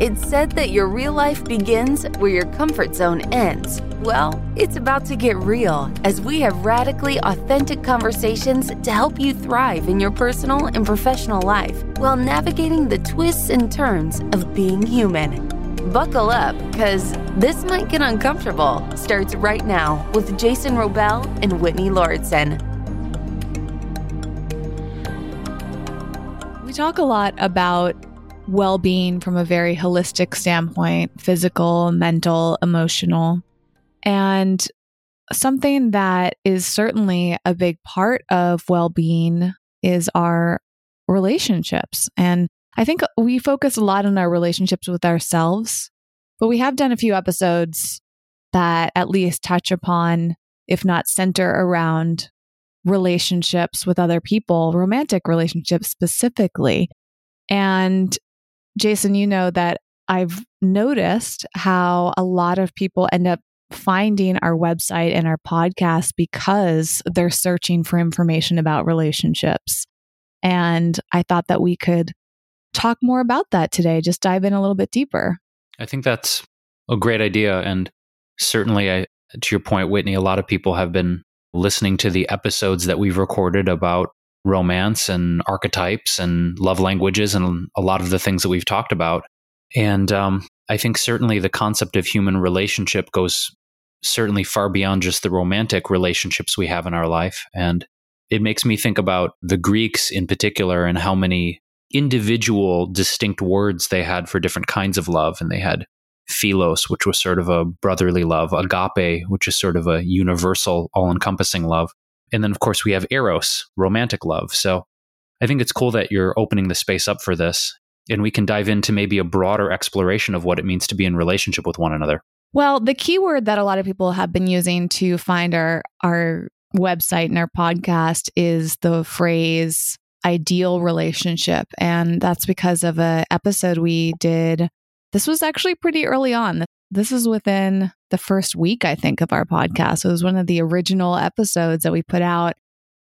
It's said that your real life begins where your comfort zone ends. Well, it's about to get real as we have radically authentic conversations to help you thrive in your personal and professional life while navigating the twists and turns of being human. Buckle up, because this might get uncomfortable. Starts right now with Jason Wrobel and Whitney Lauritsen. We talk a lot about well being from a very holistic standpoint physical, mental, emotional. And something that is certainly a big part of well being is our relationships. And I think we focus a lot on our relationships with ourselves, but we have done a few episodes that at least touch upon, if not center around relationships with other people, romantic relationships specifically. And Jason, you know that I've noticed how a lot of people end up finding our website and our podcast because they're searching for information about relationships. And I thought that we could talk more about that today, just dive in a little bit deeper. I think that's a great idea. And certainly, I, to your point, Whitney, a lot of people have been listening to the episodes that we've recorded about romance and archetypes and love languages and a lot of the things that we've talked about. And um, I think certainly the concept of human relationship goes certainly far beyond just the romantic relationships we have in our life. And it makes me think about the Greeks in particular and how many individual distinct words they had for different kinds of love. And they had philos, which was sort of a brotherly love, agape, which is sort of a universal, all encompassing love. And then, of course, we have eros, romantic love. So I think it's cool that you're opening the space up for this. And we can dive into maybe a broader exploration of what it means to be in relationship with one another. Well, the keyword that a lot of people have been using to find our our website and our podcast is the phrase ideal relationship. And that's because of a episode we did. This was actually pretty early on. This is within the first week, I think, of our podcast. It was one of the original episodes that we put out.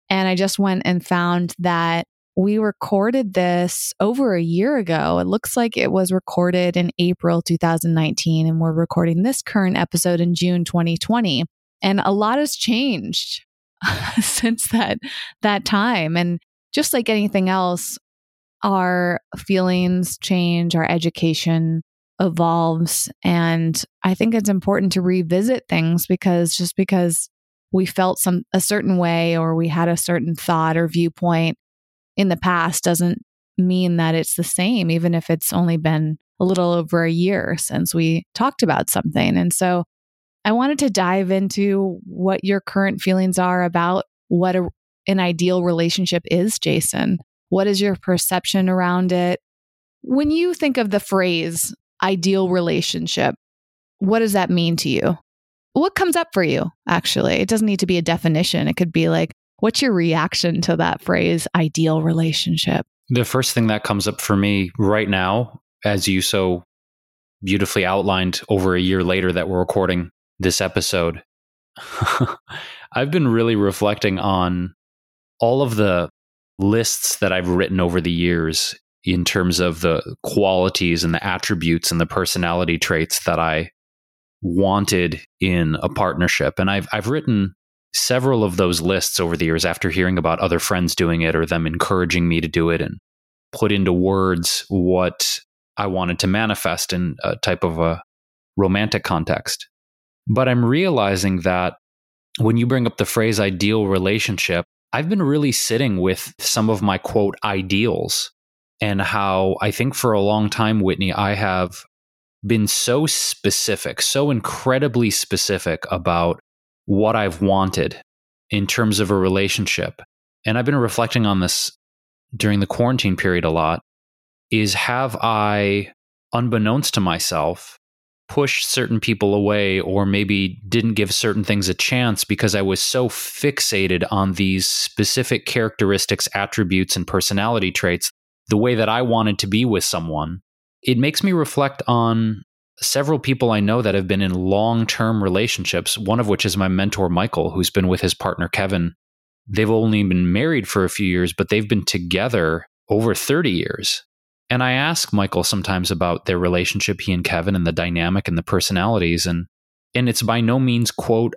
And I just went and found that we recorded this over a year ago. It looks like it was recorded in April 2019, and we're recording this current episode in June 2020. And a lot has changed since that that time. And just like anything else, our feelings change, our education evolves. And I think it's important to revisit things because just because we felt some a certain way or we had a certain thought or viewpoint in the past doesn't mean that it's the same, even if it's only been a little over a year since we talked about something. And so I wanted to dive into what your current feelings are about what a, an ideal relationship is, Jason. What is your perception around it? When you think of the phrase ideal relationship, what does that mean to you? What comes up for you, actually? It doesn't need to be a definition. It could be like, what's your reaction to that phrase, ideal relationship? The first thing that comes up for me right now, as you so beautifully outlined over a year later that we're recording this episode, I've been really reflecting on all of the lists that I've written over the years in terms of the qualities and the attributes and the personality traits that I wanted in a partnership. And I've I've written several of those lists over the years after hearing about other friends doing it or them encouraging me to do it and put into words what I wanted to manifest in a type of a romantic context. But I'm realizing that when you bring up the phrase ideal relationship, I've been really sitting with some of my quote ideals and how I think for a long time, Whitney, I have been so specific, so incredibly specific about what I've wanted in terms of a relationship. And I've been reflecting on this during the quarantine period a lot is have I, unbeknownst to myself, pushed certain people away or maybe didn't give certain things a chance because I was so fixated on these specific characteristics, attributes, and personality traits the way that I wanted to be with someone, it makes me reflect on several people I know that have been in long term relationships, one of which is my mentor, Michael, who's been with his partner, Kevin. They've only been married for a few years, but they've been together over 30 years. And I ask Michael sometimes about their relationship, he and Kevin, and the dynamic and the personalities. And and it's by no means, quote,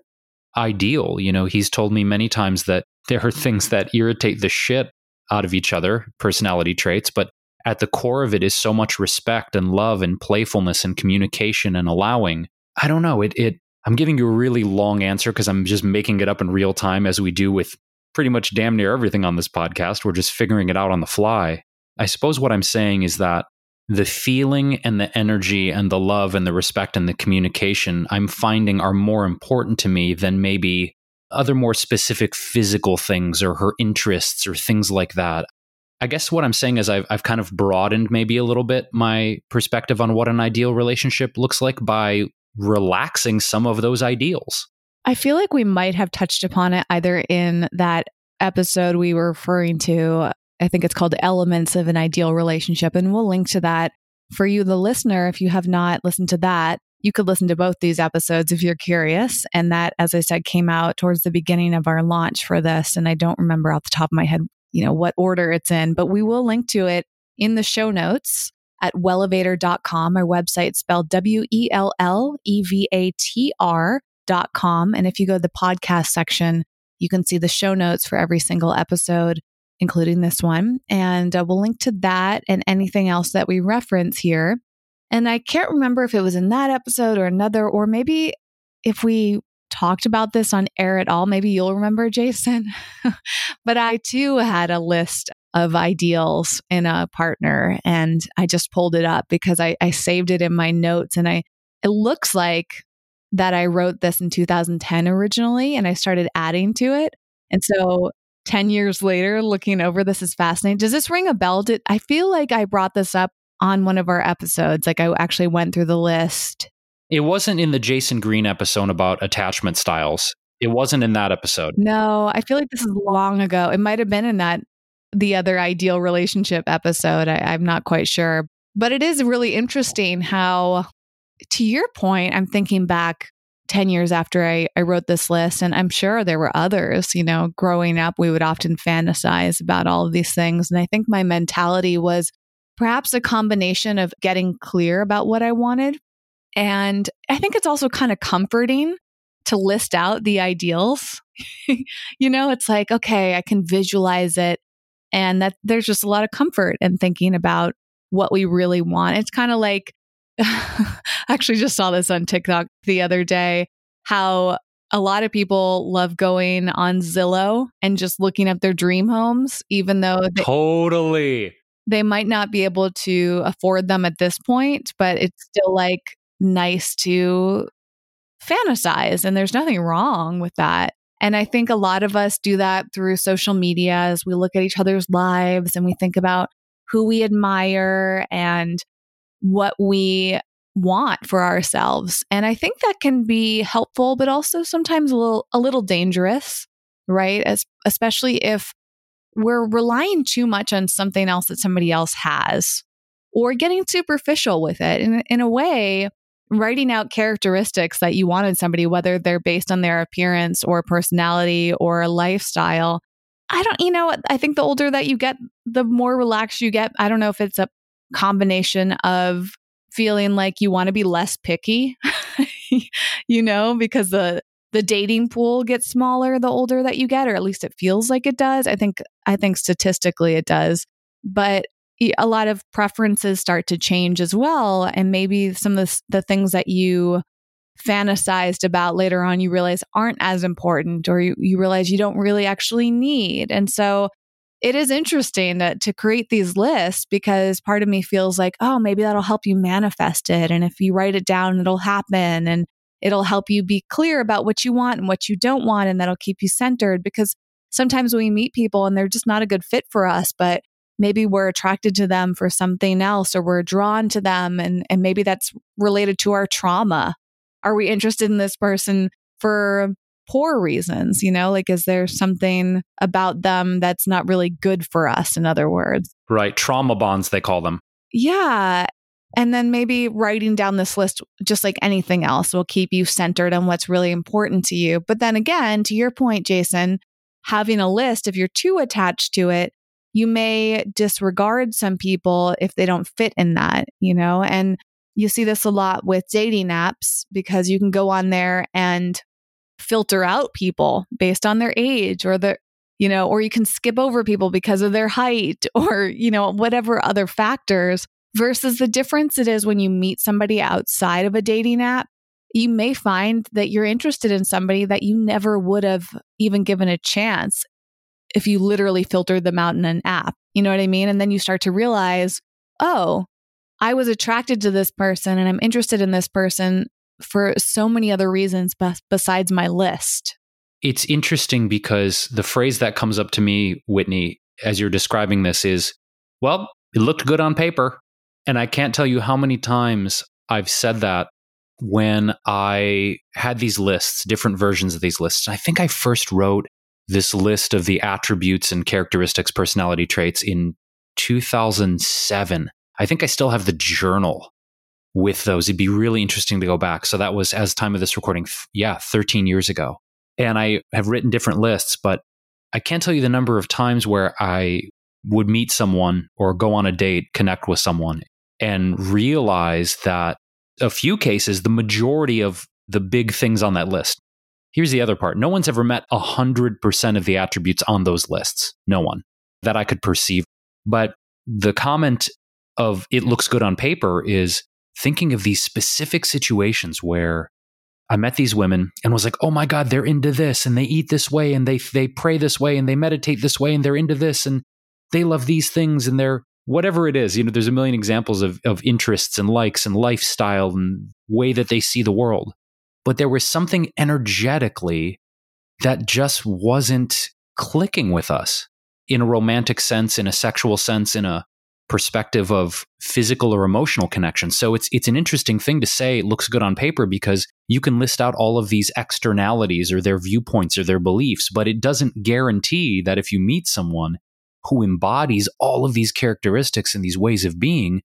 ideal. You know, he's told me many times that there are things that irritate the shit out of each other, personality traits, but at the core of it is so much respect and love and playfulness and communication and allowing. I don't know. It it I'm giving you a really long answer because I'm just making it up in real time as we do with pretty much damn near everything on this podcast. We're just figuring it out on the fly. I suppose what I'm saying is that the feeling and the energy and the love and the respect and the communication I'm finding are more important to me than maybe other more specific physical things or her interests or things like that. I guess what I'm saying is I've, I've kind of broadened maybe a little bit my perspective on what an ideal relationship looks like by relaxing some of those ideals. I feel like we might have touched upon it either in that episode we were referring to. I think it's called Elements of an Ideal Relationship. And we'll link to that for you, the listener. If you have not listened to that, you could listen to both these episodes if you're curious. And that, as I said, came out towards the beginning of our launch for this. And I don't remember off the top of my head, you know, what order it's in, but we will link to it in the show notes at wellevatr.com. Our website spelled W E L L E V A T R.com. And if you go to the podcast section, you can see the show notes for every single episode, including this one. And uh, we'll link to that and anything else that we reference here. And I can't remember if it was in that episode or another, or maybe if we talked about this on air at all. Maybe you'll remember, Jason. but I too had a list of ideals in a partner and I just pulled it up because I, I saved it in my notes and I it looks like that I wrote this in 2010 originally and I started adding to it. And so 10 years later, looking over this is fascinating. Does this ring a bell? Did I feel like I brought this up on one of our episodes? Like I actually went through the list. It wasn't in the Jason Green episode about attachment styles. It wasn't in that episode. No, I feel like this is long ago. It might have been in that the other ideal relationship episode. I, I'm not quite sure. But it is really interesting how, to your point, I'm thinking back 10 years after I, I wrote this list, and I'm sure there were others. You know, growing up, we would often fantasize about all of these things. And I think my mentality was perhaps a combination of getting clear about what I wanted. And I think it's also kind of comforting to list out the ideals. you know, it's like, okay, I can visualize it and that there's just a lot of comfort in thinking about what we really want. It's kind of like, I actually just saw this on TikTok the other day, how a lot of people love going on Zillow and just looking up their dream homes, even though they, totally they might not be able to afford them at this point, but it's still like nice to fantasize. And there's nothing wrong with that. And I think a lot of us do that through social media as we look at each other's lives and we think about who we admire and what we want for ourselves. And I think that can be helpful, but also sometimes a little, a little dangerous, right? As, especially if we're relying too much on something else that somebody else has or getting superficial with it. In, in a way, writing out characteristics that you want in somebody, whether they're based on their appearance or personality or lifestyle. I don't, you know, I think the older that you get, the more relaxed you get. I don't know if it's a combination of feeling like you want to be less picky, you know, because the the dating pool gets smaller the older that you get or at least it feels like it does. I think I think statistically it does. But a lot of preferences start to change as well. And maybe some of the, the things that you fantasized about later on, you realize aren't as important or you, you realize you don't really actually need. And so it is interesting that to create these lists because part of me feels like, oh, maybe that'll help you manifest it. And if you write it down, it'll happen and it'll help you be clear about what you want and what you don't want. And that'll keep you centered because sometimes we meet people and they're just not a good fit for us, but maybe we're attracted to them for something else or we're drawn to them and, and maybe that's related to our trauma. Are we interested in this person for poor reasons? You know, like is there something about them that's not really good for us, in other words? Right. Trauma bonds, they call them. Yeah. And then maybe writing down this list, just like anything else, will keep you centered on what's really important to you. But then again, to your point, Jason, having a list, if you're too attached to it, you may disregard some people if they don't fit in that, you know? And you see this a lot with dating apps because you can go on there and filter out people based on their age or their, you know, or you can skip over people because of their height or, you know, whatever other factors versus the difference it is when you meet somebody outside of a dating app. You may find that you're interested in somebody that you never would have even given a chance if you literally filtered them out in an app. You know what I mean? And then you start to realize, oh, I was attracted to this person and I'm interested in this person for so many other reasons besides my list. It's interesting because the phrase that comes up to me, Whitney, as you're describing this is, well, it looked good on paper. And I can't tell you how many times I've said that when I had these lists, different versions of these lists. I think I first wrote this list of the attributes and characteristics, personality traits in 2007. I think I still have the journal with those. It'd be really interesting to go back. So that was as time of this recording, yeah, 13 years ago. And I have written different lists, but I can't tell you the number of times where I would meet someone or go on a date, connect with someone, and realize that a few cases, the majority of the big things on that list Here's the other part no one's ever met 100% of the attributes on those lists. No one that I could perceive. But the comment of it looks good on paper is thinking of these specific situations where I met these women and was like, "Oh my god, they're into this and they eat this way and they they pray this way and they meditate this way and they're into this and they love these things and they're whatever it is." You know, there's a million examples of of interests and likes and lifestyle and way that they see the world but there was something energetically that just wasn't clicking with us in a romantic sense, in a sexual sense, in a perspective of physical or emotional connection. So it's it's an interesting thing to say it looks good on paper because you can list out all of these externalities or their viewpoints or their beliefs, but it doesn't guarantee that if you meet someone who embodies all of these characteristics and these ways of being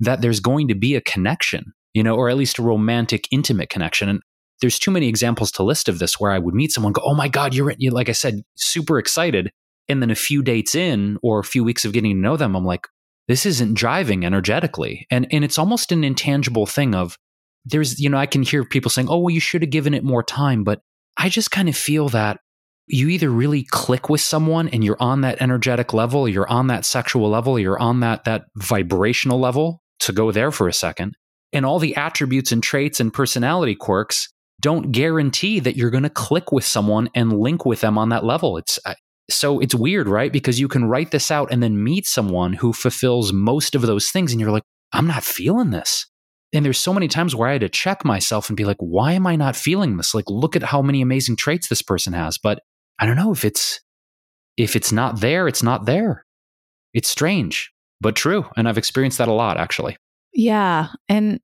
that there's going to be a connection, you know, or at least a romantic intimate connection. And there's too many examples to list of this where I would meet someone, go, "Oh my god, you're you like I said, super excited," and then a few dates in or a few weeks of getting to know them, I'm like, "This isn't driving energetically," and and it's almost an intangible thing of there's you know I can hear people saying, "Oh, well, you should have given it more time," but I just kind of feel that you either really click with someone and you're on that energetic level, you're on that sexual level, you're on that that vibrational level to go there for a second, and all the attributes and traits and personality quirks don't guarantee that you're going to click with someone and link with them on that level. It's uh, so it's weird, right? Because you can write this out and then meet someone who fulfills most of those things and you're like, I'm not feeling this. And there's so many times where I had to check myself and be like, why am I not feeling this? Like look at how many amazing traits this person has, but I don't know if it's if it's not there, it's not there. It's strange, but true, and I've experienced that a lot actually. Yeah, and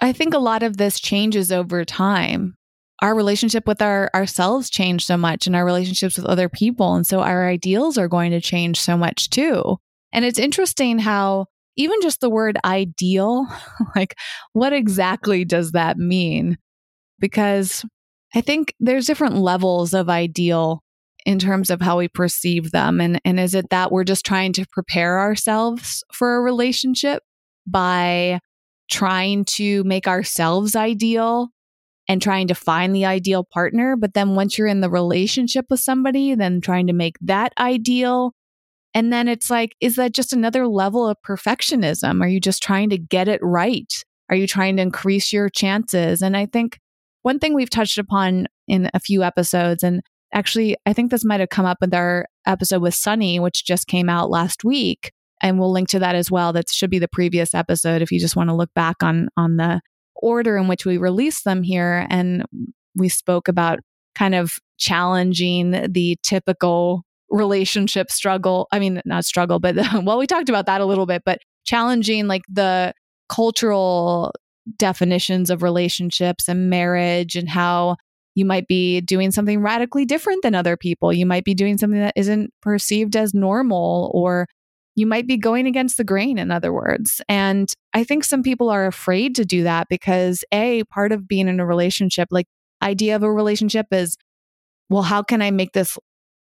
I think a lot of this changes over time. Our relationship with our ourselves change so much and our relationships with other people and so our ideals are going to change so much too. And it's interesting how even just the word ideal, like what exactly does that mean? Because I think there's different levels of ideal in terms of how we perceive them and and is it that we're just trying to prepare ourselves for a relationship by trying to make ourselves ideal and trying to find the ideal partner. But then once you're in the relationship with somebody, then trying to make that ideal. And then it's like, is that just another level of perfectionism? Are you just trying to get it right? Are you trying to increase your chances? And I think one thing we've touched upon in a few episodes, and actually, I think this might have come up with our episode with Sunny, which just came out last week, and we'll link to that as well. That should be the previous episode if you just want to look back on on the order in which we released them here. And we spoke about kind of challenging the typical relationship struggle. I mean, not struggle, but well, we talked about that a little bit, but challenging like the cultural definitions of relationships and marriage and how you might be doing something radically different than other people. You might be doing something that isn't perceived as normal or you might be going against the grain, in other words. And I think some people are afraid to do that because, A, part of being in a relationship, like, idea of a relationship is, well, how can I make this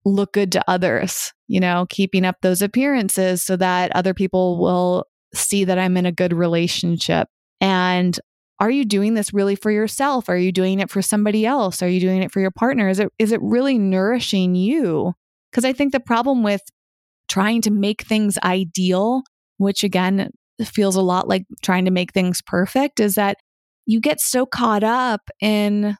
look good to others? you know, keeping up those appearances so that other people will see that I'm in a good relationship. And are you doing this really for yourself? Are you doing it for somebody else? Are you doing it for your partner? Is it is it really nourishing you? Because I think the problem with trying to make things ideal, which again feels a lot like trying to make things perfect, is that you get so caught up in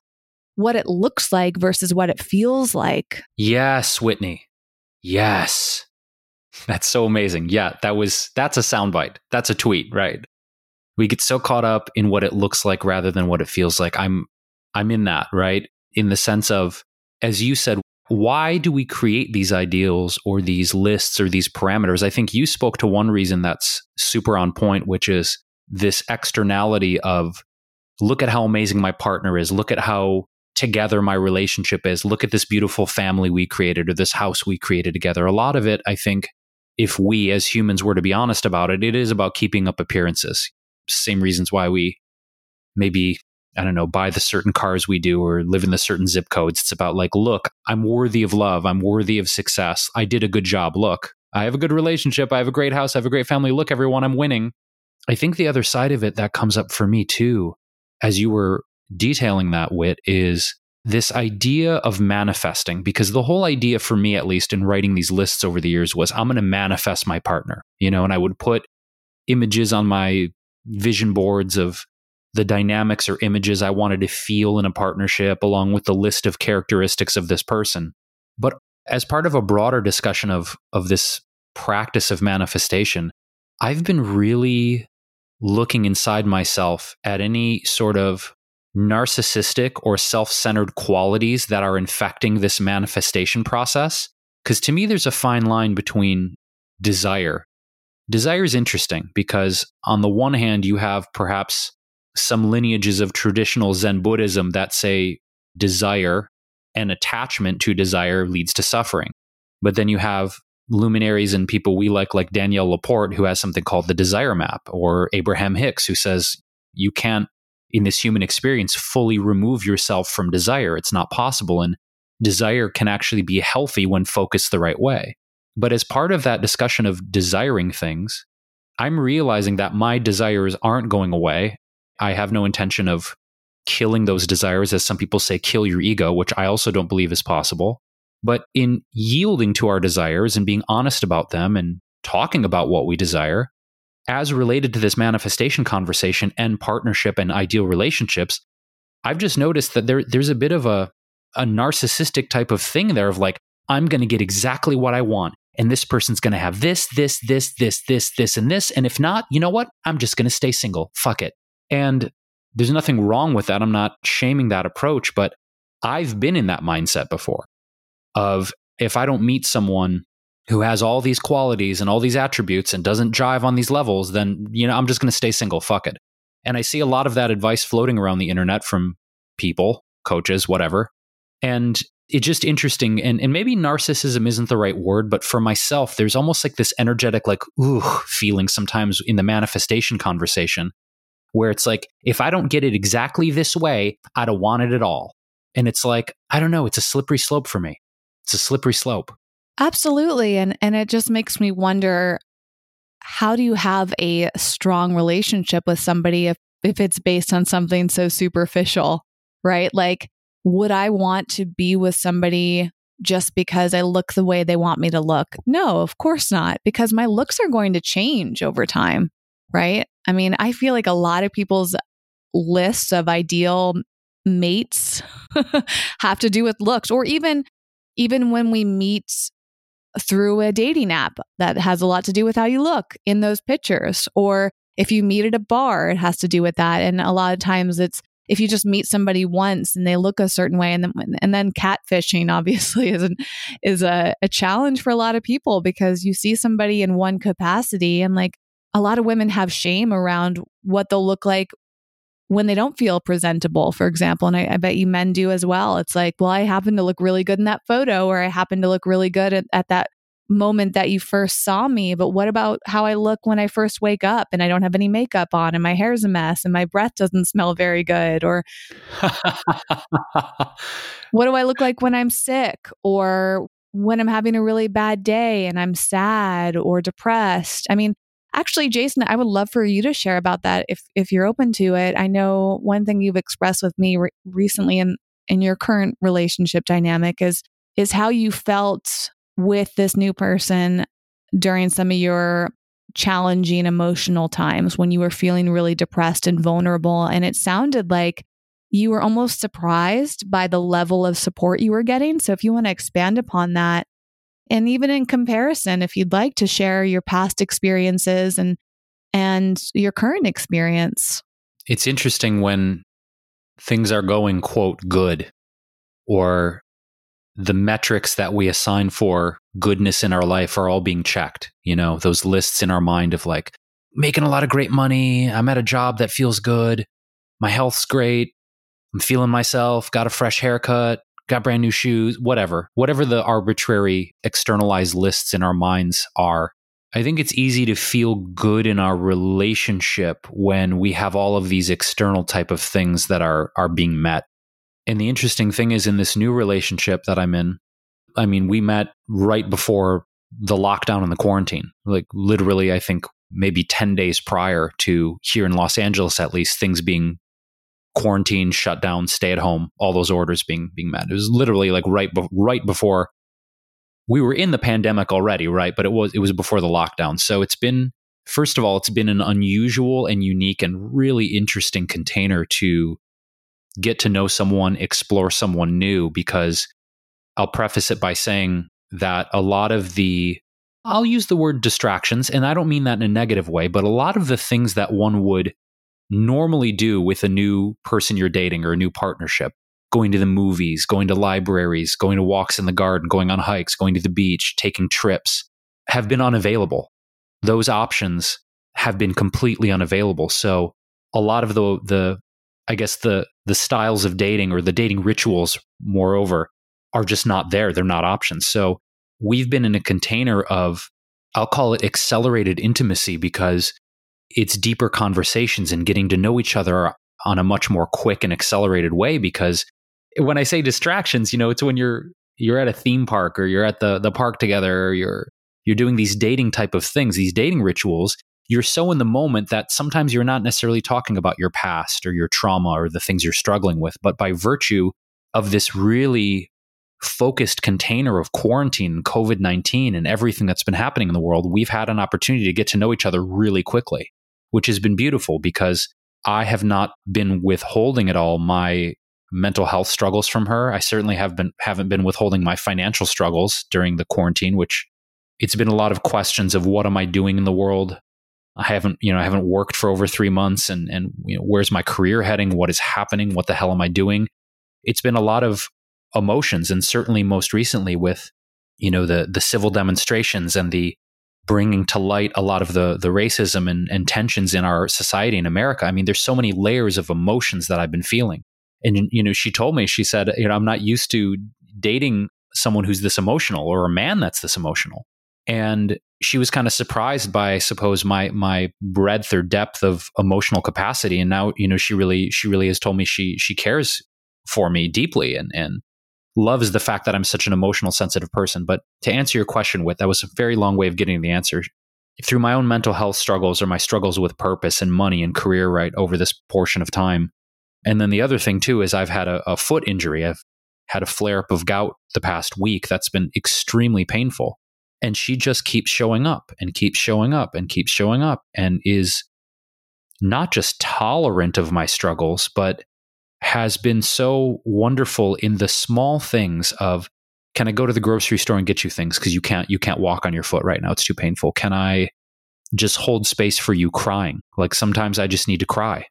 what it looks like versus what it feels like. Yes, Whitney. Yes. That's so amazing. Yeah, that was that's a soundbite. That's a tweet, right? We get so caught up in what it looks like rather than what it feels like. I'm I'm in that, right? In the sense of as you said, why do we create these ideals or these lists or these parameters? I think you spoke to one reason that's super on point, which is this externality of look at how amazing my partner is, look at how together my relationship is, look at this beautiful family we created or this house we created together. A lot of it, I think, if we as humans were to be honest about it, it is about keeping up appearances same reasons why we maybe I don't know, buy the certain cars we do or live in the certain zip codes. It's about like, look, I'm worthy of love. I'm worthy of success. I did a good job. Look, I have a good relationship. I have a great house. I have a great family. Look, everyone, I'm winning. I think the other side of it that comes up for me too, as you were detailing that Whit, is this idea of manifesting. Because the whole idea for me, at least in writing these lists over the years, was I'm going to manifest my partner, you know, and I would put images on my vision boards of the dynamics or images I wanted to feel in a partnership, along with the list of characteristics of this person. But as part of a broader discussion of, of this practice of manifestation, I've been really looking inside myself at any sort of narcissistic or self centered qualities that are infecting this manifestation process. Because to me, there's a fine line between desire Desire is interesting because, on the one hand, you have perhaps some lineages of traditional Zen Buddhism that say desire and attachment to desire leads to suffering. But then you have luminaries and people we like, like Danielle Laporte, who has something called the desire map, or Abraham Hicks, who says you can't, in this human experience, fully remove yourself from desire. It's not possible. And desire can actually be healthy when focused the right way. But as part of that discussion of desiring things, I'm realizing that my desires aren't going away. I have no intention of killing those desires, as some people say, kill your ego, which I also don't believe is possible. But in yielding to our desires and being honest about them and talking about what we desire, as related to this manifestation conversation and partnership and ideal relationships, I've just noticed that there, there's a bit of a, a narcissistic type of thing there of like, I'm going to get exactly what I want and this person's going to have this, this, this, this, this, this, and this. And if not, you know what? I'm just going to stay single. Fuck it. And there's nothing wrong with that. I'm not shaming that approach, but I've been in that mindset before of if I don't meet someone who has all these qualities and all these attributes and doesn't jive on these levels, then, you know, I'm just going to stay single. Fuck it. And I see a lot of that advice floating around the internet from people, coaches, whatever. And it's just interesting and, and maybe narcissism isn't the right word but for myself there's almost like this energetic like ooh feeling sometimes in the manifestation conversation where it's like if i don't get it exactly this way i don't want it at all. And it's like i don't know it's a slippery slope for me. It's a slippery slope. Absolutely and and it just makes me wonder how do you have a strong relationship with somebody if if it's based on something so superficial right? Like would I want to be with somebody just because I look the way they want me to look? No, of course not, because my looks are going to change over time, right? I mean, I feel like a lot of people's lists of ideal mates have to do with looks or even even when we meet through a dating app that has a lot to do with how you look in those pictures or if you meet at a bar it has to do with that and a lot of times it's if you just meet somebody once and they look a certain way and then and then catfishing obviously is an, is a, a challenge for a lot of people because you see somebody in one capacity and like a lot of women have shame around what they'll look like when they don't feel presentable, for example. And I, I, bet you men do as well. It's like, well, I happen to look really good in that photo, or I happen to look really good at, at that moment that you first saw me, but what about how I look when I first wake up and I don't have any makeup on and my hair's a mess and my breath doesn't smell very good? Or what do I look like when I'm sick? Or when I'm having a really bad day and I'm sad or depressed. I mean, actually, Jason, I would love for you to share about that if if you're open to it. I know one thing you've expressed with me re- recently in in your current relationship dynamic is is how you felt with this new person during some of your challenging emotional times when you were feeling really depressed and vulnerable and it sounded like you were almost surprised by the level of support you were getting. So if you want to expand upon that, and even in comparison, if you'd like to share your past experiences and and your current experience. It's interesting when things are going quote good or the metrics that we assign for goodness in our life are all being checked. You know, those lists in our mind of like making a lot of great money, I'm at a job that feels good, my health's great, I'm feeling myself, got a fresh haircut, got brand new shoes, whatever, whatever the arbitrary externalized lists in our minds are. I think it's easy to feel good in our relationship when we have all of these external type of things that are are being met. And the interesting thing is in this new relationship that I'm in, I mean, we met right before the lockdown and the quarantine. Like literally I think maybe 10 days prior to here in Los Angeles at least things being quarantine, shut down, stay at home, all those orders being being met. It was literally like right be- right before we were in the pandemic already, right? But it was it was before the lockdown. So it's been first of all, it's been an unusual and unique and really interesting container to get to know someone, explore someone new because I'll preface it by saying that a lot of the I'll use the word distractions and I don't mean that in a negative way, but a lot of the things that one would normally do with a new person you're dating or a new partnership going to the movies, going to libraries, going to walks in the garden, going on hikes, going to the beach, taking trips have been unavailable. Those options have been completely unavailable. So a lot of the the I guess the the styles of dating or the dating rituals moreover are just not there. They're not options. So we've been in a container of I'll call it accelerated intimacy because it's deeper conversations and getting to know each other on a much more quick and accelerated way because when I say distractions, you know, it's when you're you're at a theme park or you're at the the park together or you're you're doing these dating type of things, these dating rituals, you're so in the moment that sometimes you're not necessarily talking about your past or your trauma or the things you're struggling with, but by virtue of this really focused container of quarantine, COVID 19, and everything that's been happening in the world, we've had an opportunity to get to know each other really quickly which has been beautiful because I have not been withholding at all my mental health struggles from her. I certainly have been haven't been withholding my financial struggles during the quarantine, which it's been a lot of questions of what am I doing in the world? I haven't, you know, I haven't worked for over three months and and you know, where's my career heading? What is happening? What the hell am I doing? It's been a lot of emotions and certainly most recently with, you know, the the civil demonstrations and the bringing to light a lot of the the racism and, and tensions in our society in America. I mean, there's so many layers of emotions that I've been feeling. And you know, she told me, she said, you know, I'm not used to dating someone who's this emotional or a man that's this emotional. And she was kind of surprised by, I suppose, my my breadth or depth of emotional capacity. And now, you know, she really she really has told me she she cares for me deeply and and loves the fact that I'm such an emotional, sensitive person. But to answer your question with, that was a very long way of getting the answer. Through my own mental health struggles or my struggles with purpose and money and career, right, over this portion of time. And then the other thing, too, is I've had a, a foot injury. I've had a flare up of gout the past week that's been extremely painful. And she just keeps showing up and keeps showing up and keeps showing up and is not just tolerant of my struggles, but has been so wonderful in the small things of can I go to the grocery store and get you things? Because you can't you can't walk on your foot right now. It's too painful. Can I just hold space for you crying? Like sometimes I just need to cry.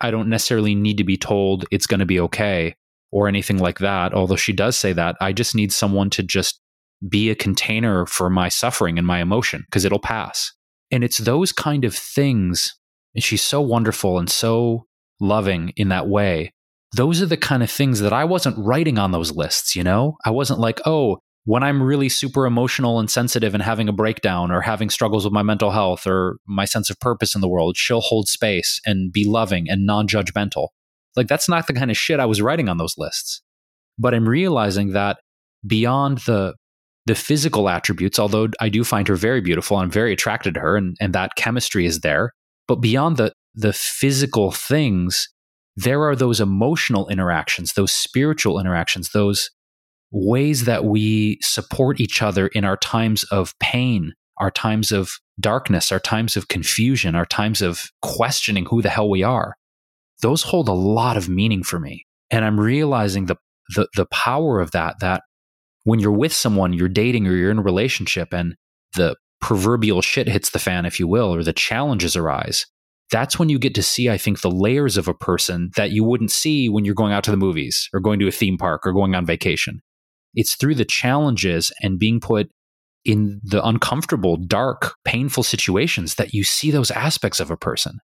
I don't necessarily need to be told it's going to be okay or anything like that although she does say that. I just need someone to just be a container for my suffering and my emotion because it'll pass and it's those kind of things and she's so wonderful and so loving in that way, those are the kind of things that I wasn't writing on those lists, you know? I wasn't like, oh, when I'm really super emotional and sensitive and having a breakdown or having struggles with my mental health or my sense of purpose in the world, she'll hold space and be loving and non judgmental. Like, that's not the kind of shit I was writing on those lists. But I'm realizing that beyond the the physical attributes, although I do find her very beautiful, I'm very attracted to her and, and that chemistry is there. But beyond the the physical things, there are those emotional interactions, those spiritual interactions, those ways that we support each other in our times of pain, our times of darkness, our times of confusion, our times of questioning who the hell we are. Those hold a lot of meaning for me. And I'm realizing the, the, the power of that, that when you're with someone, you're dating or you're in a relationship and the proverbial shit hits the fan, if you will, or the challenges arise, that's when you get to see, I think, the layers of a person that you wouldn't see when you're going out to the movies or going to a theme park or going on vacation. It's through the challenges and being put in the uncomfortable, dark, painful situations that you see those aspects of a person.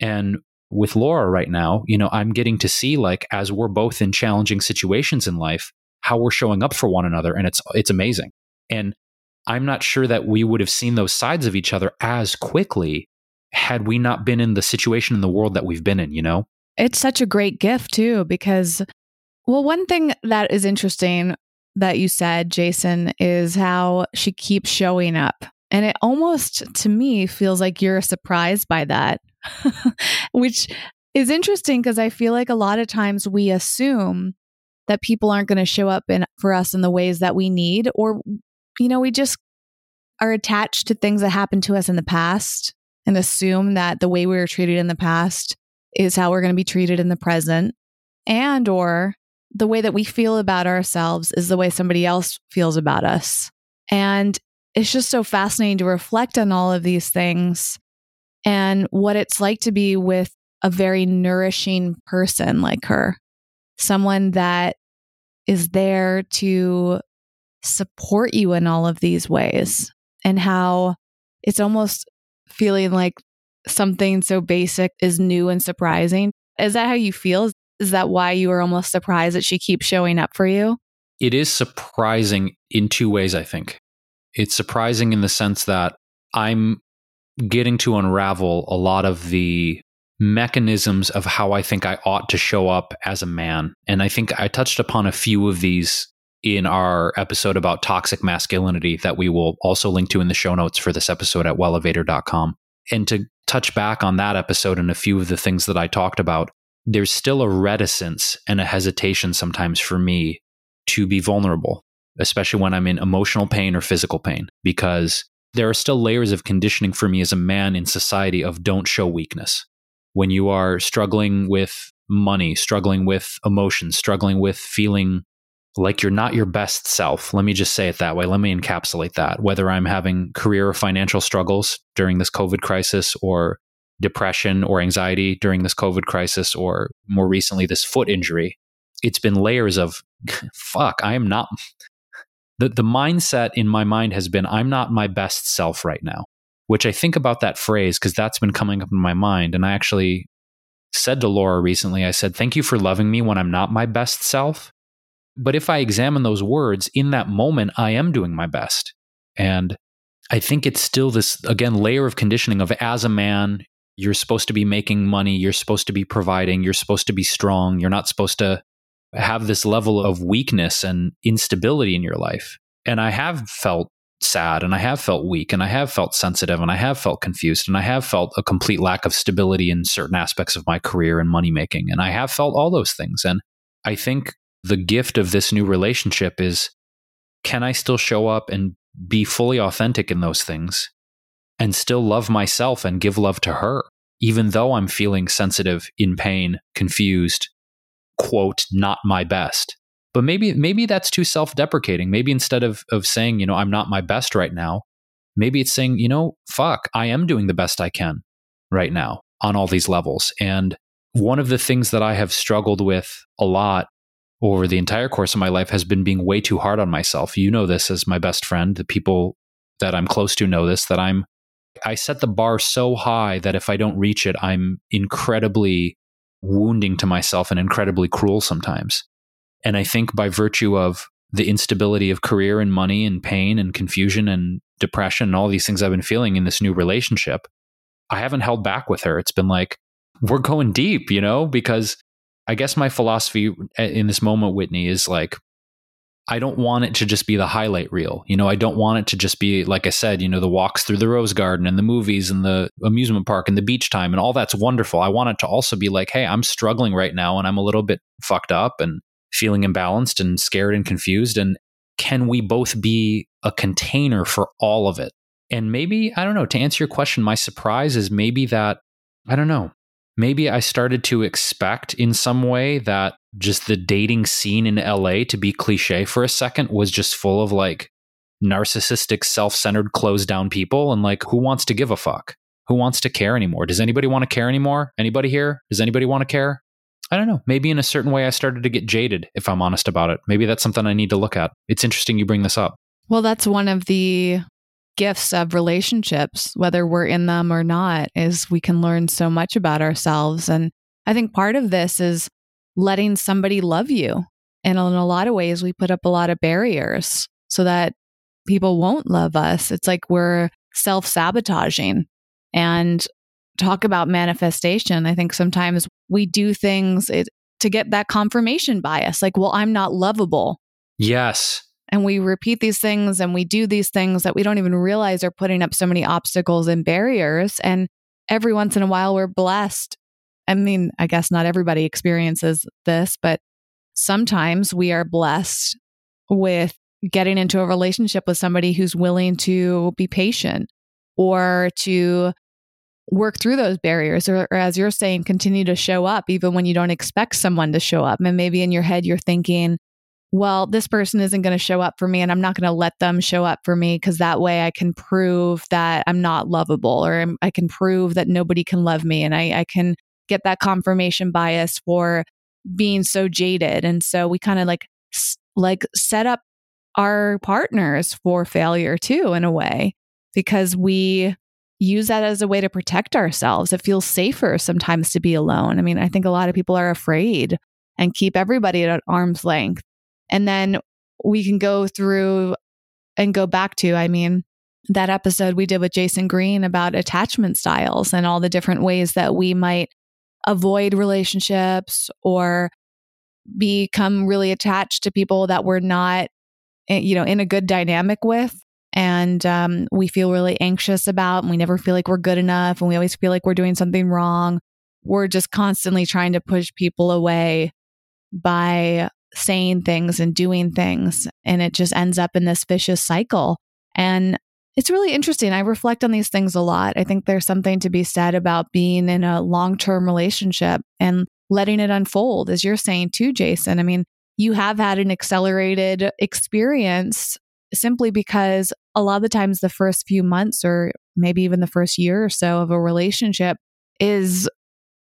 And with Laura right now, you know, I'm getting to see like as we're both in challenging situations in life, how we're showing up for one another and it's it's amazing. And I'm not sure that we would have seen those sides of each other as quickly had we not been in the situation in the world that we've been in, you know? It's such a great gift, too, because, well, one thing that is interesting that you said, Jason, is how she keeps showing up. And it almost, to me, feels like you're surprised by that, which is interesting because I feel like a lot of times we assume that people aren't going to show up in, for us in the ways that we need, or, you know, we just are attached to things that happened to us in the past and assume that the way we were treated in the past is how we're going to be treated in the present. And or the way that we feel about ourselves is the way somebody else feels about us. And it's just so fascinating to reflect on all of these things and what it's like to be with a very nourishing person like her someone that is there to support you in all of these ways and how it's almost feeling like something so basic is new and surprising. Is that how you feel? Is that why you are almost surprised that she keeps showing up for you? It is surprising in two ways, I think. It's surprising in the sense that I'm getting to unravel a lot of the mechanisms of how I think I ought to show up as a man. And I think I touched upon a few of these in our episode about toxic masculinity that we will also link to in the show notes for this episode at wellevatr.com. And to touch back on that episode and a few of the things that I talked about, there's still a reticence and a hesitation sometimes for me to be vulnerable, especially when I'm in emotional pain or physical pain, because there are still layers of conditioning for me as a man in society of don't show weakness. When you are struggling with money, struggling with emotions, struggling with feeling like you're not your best self. Let me just say it that way. Let me encapsulate that. Whether I'm having career or financial struggles during this COVID crisis, or depression or anxiety during this COVID crisis, or more recently, this foot injury, it's been layers of fuck, I am not. The, the mindset in my mind has been, I'm not my best self right now, which I think about that phrase because that's been coming up in my mind. And I actually said to Laura recently, I said, Thank you for loving me when I'm not my best self but if I examine those words in that moment, I am doing my best. And I think it's still this, again, layer of conditioning of as a man, you're supposed to be making money, you're supposed to be providing, you're supposed to be strong, you're not supposed to have this level of weakness and instability in your life. And I have felt sad and I have felt weak and I have felt sensitive and I have felt confused and I have felt a complete lack of stability in certain aspects of my career and money making. And I have felt all those things. And I think the gift of this new relationship is can I still show up and be fully authentic in those things and still love myself and give love to her, even though I'm feeling sensitive, in pain, confused, quote, not my best. But maybe maybe that's too self-deprecating. Maybe instead of of saying, you know, I'm not my best right now, maybe it's saying, you know, fuck, I am doing the best I can right now on all these levels. And one of the things that I have struggled with a lot over the entire course of my life has been being way too hard on myself. You know this as my best friend. The people that I'm close to know this that I'm I set the bar so high that if I don't reach it, I'm incredibly wounding to myself and incredibly cruel sometimes. And I think by virtue of the instability of career and money and pain and confusion and depression and all these things I've been feeling in this new relationship, I haven't held back with her. It's been like, we're going deep, you know, because I guess my philosophy in this moment, Whitney, is like, I don't want it to just be the highlight reel. You know, I don't want it to just be, like I said, you know, the walks through the rose garden and the movies and the amusement park and the beach time and all that's wonderful. I want it to also be like, hey, I'm struggling right now and I'm a little bit fucked up and feeling imbalanced and scared and confused. And can we both be a container for all of it? And maybe, I don't know, to answer your question, my surprise is maybe that, I don't know, maybe I started to expect in some way that just the dating scene in LA, to be cliche for a second, was just full of like narcissistic, self centered, closed down people. And like, who wants to give a fuck? Who wants to care anymore? Does anybody want to care anymore? Anybody here? Does anybody want to care? I don't know. Maybe in a certain way, I started to get jaded, if I'm honest about it. Maybe that's something I need to look at. It's interesting you bring this up. Well, that's one of the gifts of relationships, whether we're in them or not, is we can learn so much about ourselves. And I think part of this is letting somebody love you. And in a lot of ways, we put up a lot of barriers so that people won't love us. It's like we're self sabotaging. And talk about manifestation. I think sometimes we do things it, to get that confirmation bias, like, well, I'm not lovable. Yes. And we repeat these things and we do these things that we don't even realize are putting up so many obstacles and barriers. And every once in a while, we're blessed. I mean, I guess not everybody experiences this, but sometimes we are blessed with getting into a relationship with somebody who's willing to be patient or to work through those barriers or, or, as you're saying continue to show up even when you don't expect someone to show up and maybe in your head you're thinking well, this person isn't going to show up for me and I'm not going to let them show up for me because that way I can prove that I'm not lovable or I can prove that nobody can love me and I, I can get that confirmation bias for being so jaded. And so we kind of like, like set up our partners for failure too, in a way, because we use that as a way to protect ourselves. It feels safer sometimes to be alone. I mean, I think a lot of people are afraid and keep everybody at arm's length and then we can go through and go back to, I mean, that episode we did with Jason Green about attachment styles and all the different ways that we might avoid relationships or become really attached to people that we're not, eh, you know, in a good dynamic with. And um, we feel really anxious about, and we never feel like we're good enough, and we always feel like we're doing something wrong. We're just constantly trying to push people away by saying things and doing things. And it just ends up in this vicious cycle. And it's really interesting. I reflect on these things a lot. I think there's something to be said about being in a long term relationship and letting it unfold, as you're saying too, Jason. I mean, you have had an accelerated experience simply because a lot of the times the first few months or maybe even the first year or so of a relationship is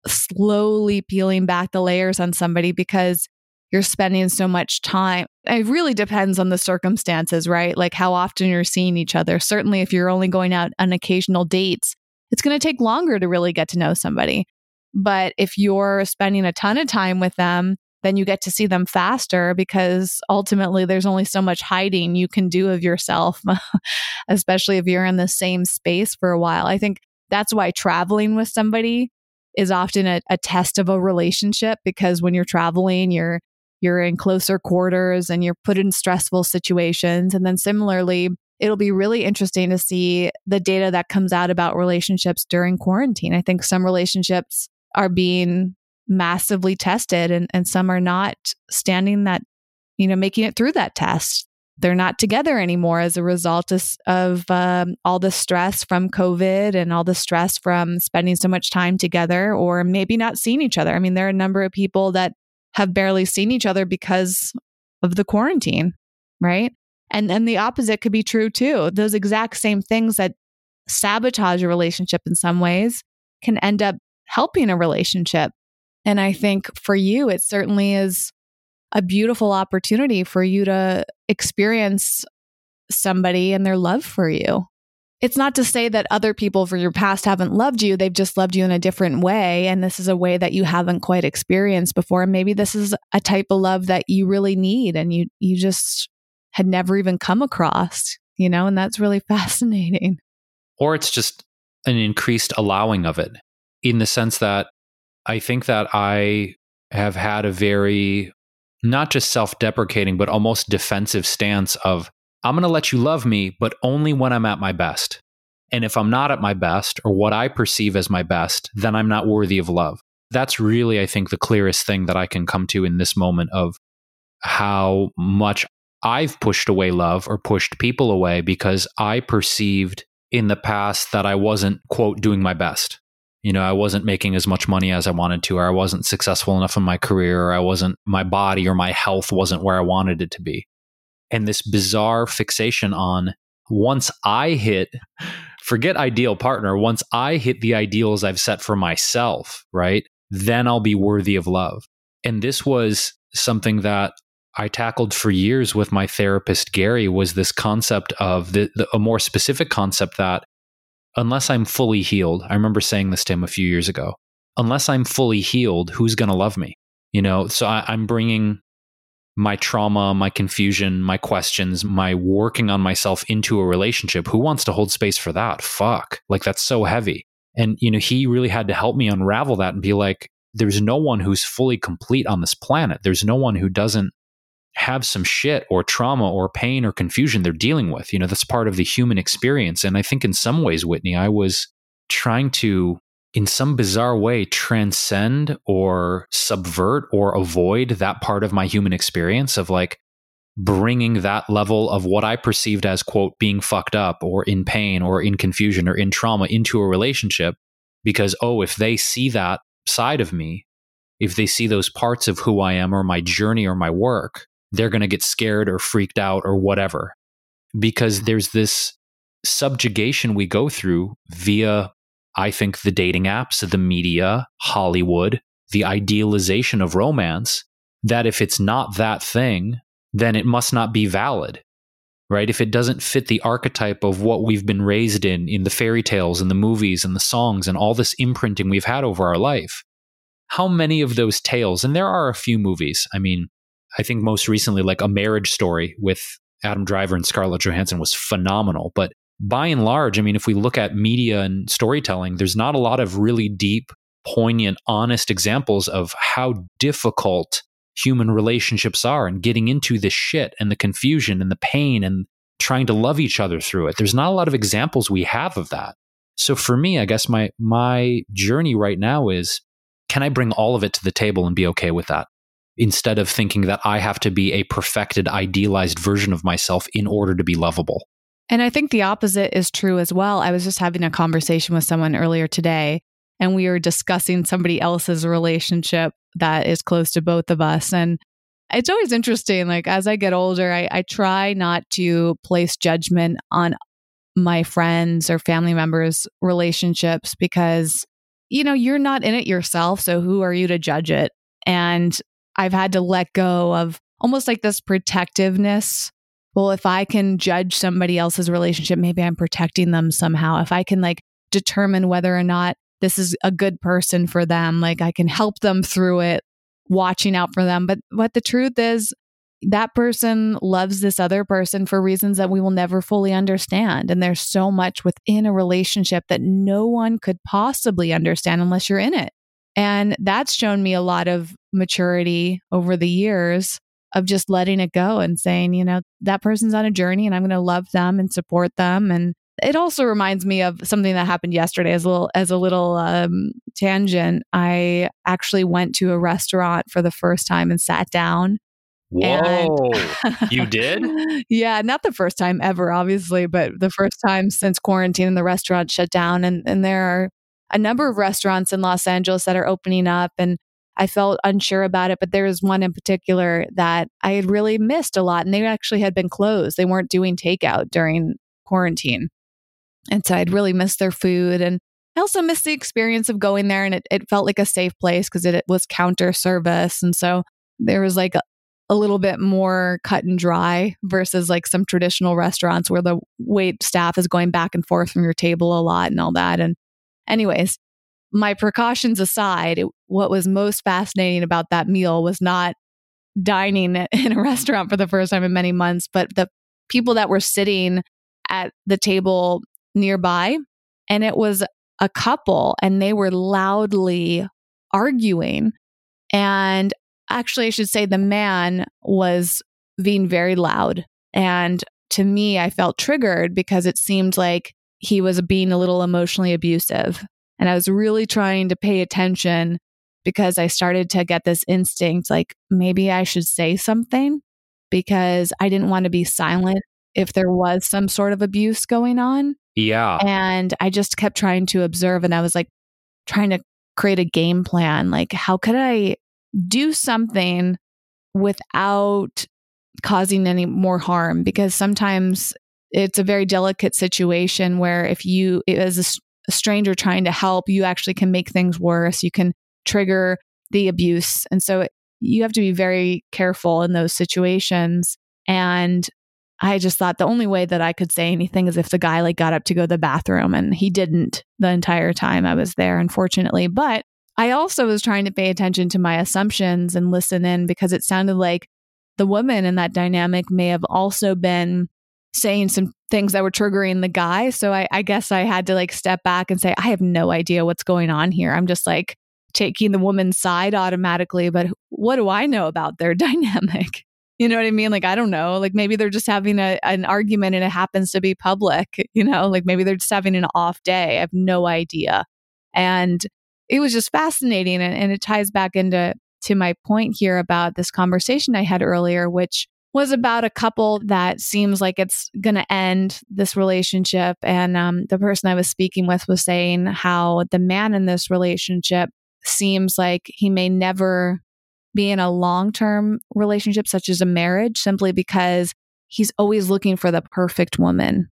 slowly peeling back the layers on somebody because you're spending so much time. It really depends on the circumstances, right? Like how often you're seeing each other. Certainly, if you're only going out on occasional dates, it's going to take longer to really get to know somebody. But if you're spending a ton of time with them, then you get to see them faster because ultimately there's only so much hiding you can do of yourself, especially if you're in the same space for a while. I think that's why traveling with somebody is often a, a test of a relationship because when you're traveling, you're you're in closer quarters and you're put in stressful situations. And then similarly, it'll be really interesting to see the data that comes out about relationships during quarantine. I think some relationships are being massively tested and, and some are not standing that, you know, making it through that test. They're not together anymore as a result of, of um, all the stress from COVID and all the stress from spending so much time together or maybe not seeing each other. I mean, there are a number of people that have barely seen each other because of the quarantine, right? And and the opposite could be true too. Those exact same things that sabotage a relationship in some ways can end up helping a relationship. And I think for you, it certainly is a beautiful opportunity for you to experience somebody and their love for you it's not to say that other people from your past haven't loved you. They've just loved you in a different way. And this is a way that you haven't quite experienced before. And maybe this is a type of love that you really need and you, you just had never even come across, you know, and that's really fascinating. Or it's just an increased allowing of it in the sense that I think that I have had a very not just self deprecating, but almost defensive stance of, I'm going to let you love me, but only when I'm at my best. And if I'm not at my best or what I perceive as my best, then I'm not worthy of love. That's really, I think, the clearest thing that I can come to in this moment of how much I've pushed away love or pushed people away because I perceived in the past that I wasn't, quote, doing my best. You know, I wasn't making as much money as I wanted to, or I wasn't successful enough in my career, or I wasn't, my body or my health wasn't where I wanted it to be. And this bizarre fixation on once I hit, forget ideal partner, once I hit the ideals I've set for myself, right? Then I'll be worthy of love. And this was something that I tackled for years with my therapist Gary was this concept of the, the, a more specific concept that unless I'm fully healed, I remember saying this to him a few years ago. Unless I'm fully healed, who's going to love me? You know, so I, I'm bringing my trauma, my confusion, my questions, my working on myself into a relationship. Who wants to hold space for that? Fuck. Like that's so heavy. And, you know, he really had to help me unravel that and be like, there's no one who's fully complete on this planet. There's no one who doesn't have some shit or trauma or pain or confusion they're dealing with. You know, that's part of the human experience. And I think in some ways, Whitney, I was trying to, in some bizarre way, transcend or subvert or avoid that part of my human experience of like bringing that level of what I perceived as, quote, being fucked up or in pain or in confusion or in trauma into a relationship. Because, oh, if they see that side of me, if they see those parts of who I am or my journey or my work, they're going to get scared or freaked out or whatever. Because mm-hmm. there's this subjugation we go through via, I think, the dating apps, the media, Hollywood, the idealization of romance, that if it's not that thing, then it must not be valid. Right? If it doesn't fit the archetype of what we've been raised in, in the fairy tales and the movies and the songs and all this imprinting we've had over our life, how many of those tales, and there are a few movies, I mean, I think most recently, like a marriage story with Adam Driver and Scarlett Johansson was phenomenal. But by and large, I mean, if we look at media and storytelling, there's not a lot of really deep, poignant, honest examples of how difficult human relationships are and getting into the shit and the confusion and the pain and trying to love each other through it. There's not a lot of examples we have of that. So for me, I guess my my journey right now is can I bring all of it to the table and be okay with that? Instead of thinking that I have to be a perfected, idealized version of myself in order to be lovable. And I think the opposite is true as well. I was just having a conversation with someone earlier today, and we were discussing somebody else's relationship that is close to both of us. And it's always interesting. Like, as I get older, I, I try not to place judgment on my friends or family members' relationships because, you know, you're not in it yourself. So who are you to judge it? And I've had to let go of almost like this protectiveness. Well, if I can judge somebody else's relationship, maybe I'm protecting them somehow. If I can like determine whether or not this is a good person for them, like I can help them through it, watching out for them. But what the truth is, that person loves this other person for reasons that we will never fully understand. And there's so much within a relationship that no one could possibly understand unless you're in it. And that's shown me a lot of maturity over the years of just letting it go and saying, you know, that person's on a journey and I'm going to love them and support them. And it also reminds me of something that happened yesterday as a little, as a little um, tangent. I actually went to a restaurant for the first time and sat down. Whoa, you did? Yeah, not the first time ever, obviously, but the first time since quarantine and the restaurant shut down. And, and there are a number of restaurants in Los Angeles that are opening up and I felt unsure about it, but there was one in particular that I had really missed a lot and they actually had been closed. They weren't doing takeout during quarantine. And so I'd really missed their food and I also missed the experience of going there and it, it felt like a safe place because it, it, was counter service. And so there was like a, a little bit more cut and dry versus like some traditional restaurants where the wait staff is going back and forth from your table a lot and all that. And Anyways, my precautions aside, what was most fascinating about that meal was not dining in a restaurant for the first time in many months, but the people that were sitting at the table nearby. And it was a couple, and they were loudly arguing. And actually, I should say the man was being very loud. And to me, I felt triggered because it seemed like he was being a little emotionally abusive. And I was really trying to pay attention because I started to get this instinct like maybe I should say something because I didn't want to be silent if there was some sort of abuse going on. Yeah. And I just kept trying to observe and I was like trying to create a game plan. Like, how could I do something without causing any more harm? Because sometimes it's a very delicate situation where if you, as a, a stranger trying to help, you actually can make things worse. You can trigger the abuse. And so you have to be very careful in those situations. And I just thought the only way that I could say anything is if the guy like got up to go to the bathroom and he didn't the entire time I was there, unfortunately. But I also was trying to pay attention to my assumptions and listen in because it sounded like the woman in that dynamic may have also been saying some things that were triggering the guy. So I, I guess I had to like step back and say, I have no idea what's going on here. I'm just like taking the woman's side automatically, but what do I know about their dynamic? You know what I mean? Like, I don't know. Like, maybe they're just having a, an argument and it happens to be public, you know, like maybe they're just having an off day. I have no idea. And it was just fascinating. And, and it ties back into to my point here about this conversation I had earlier, which was about a couple that seems like it's going to end this relationship. And um, the person I was speaking with was saying how the man in this relationship seems like he may never be in a long term relationship, such as a marriage, simply because he's always looking for the perfect woman.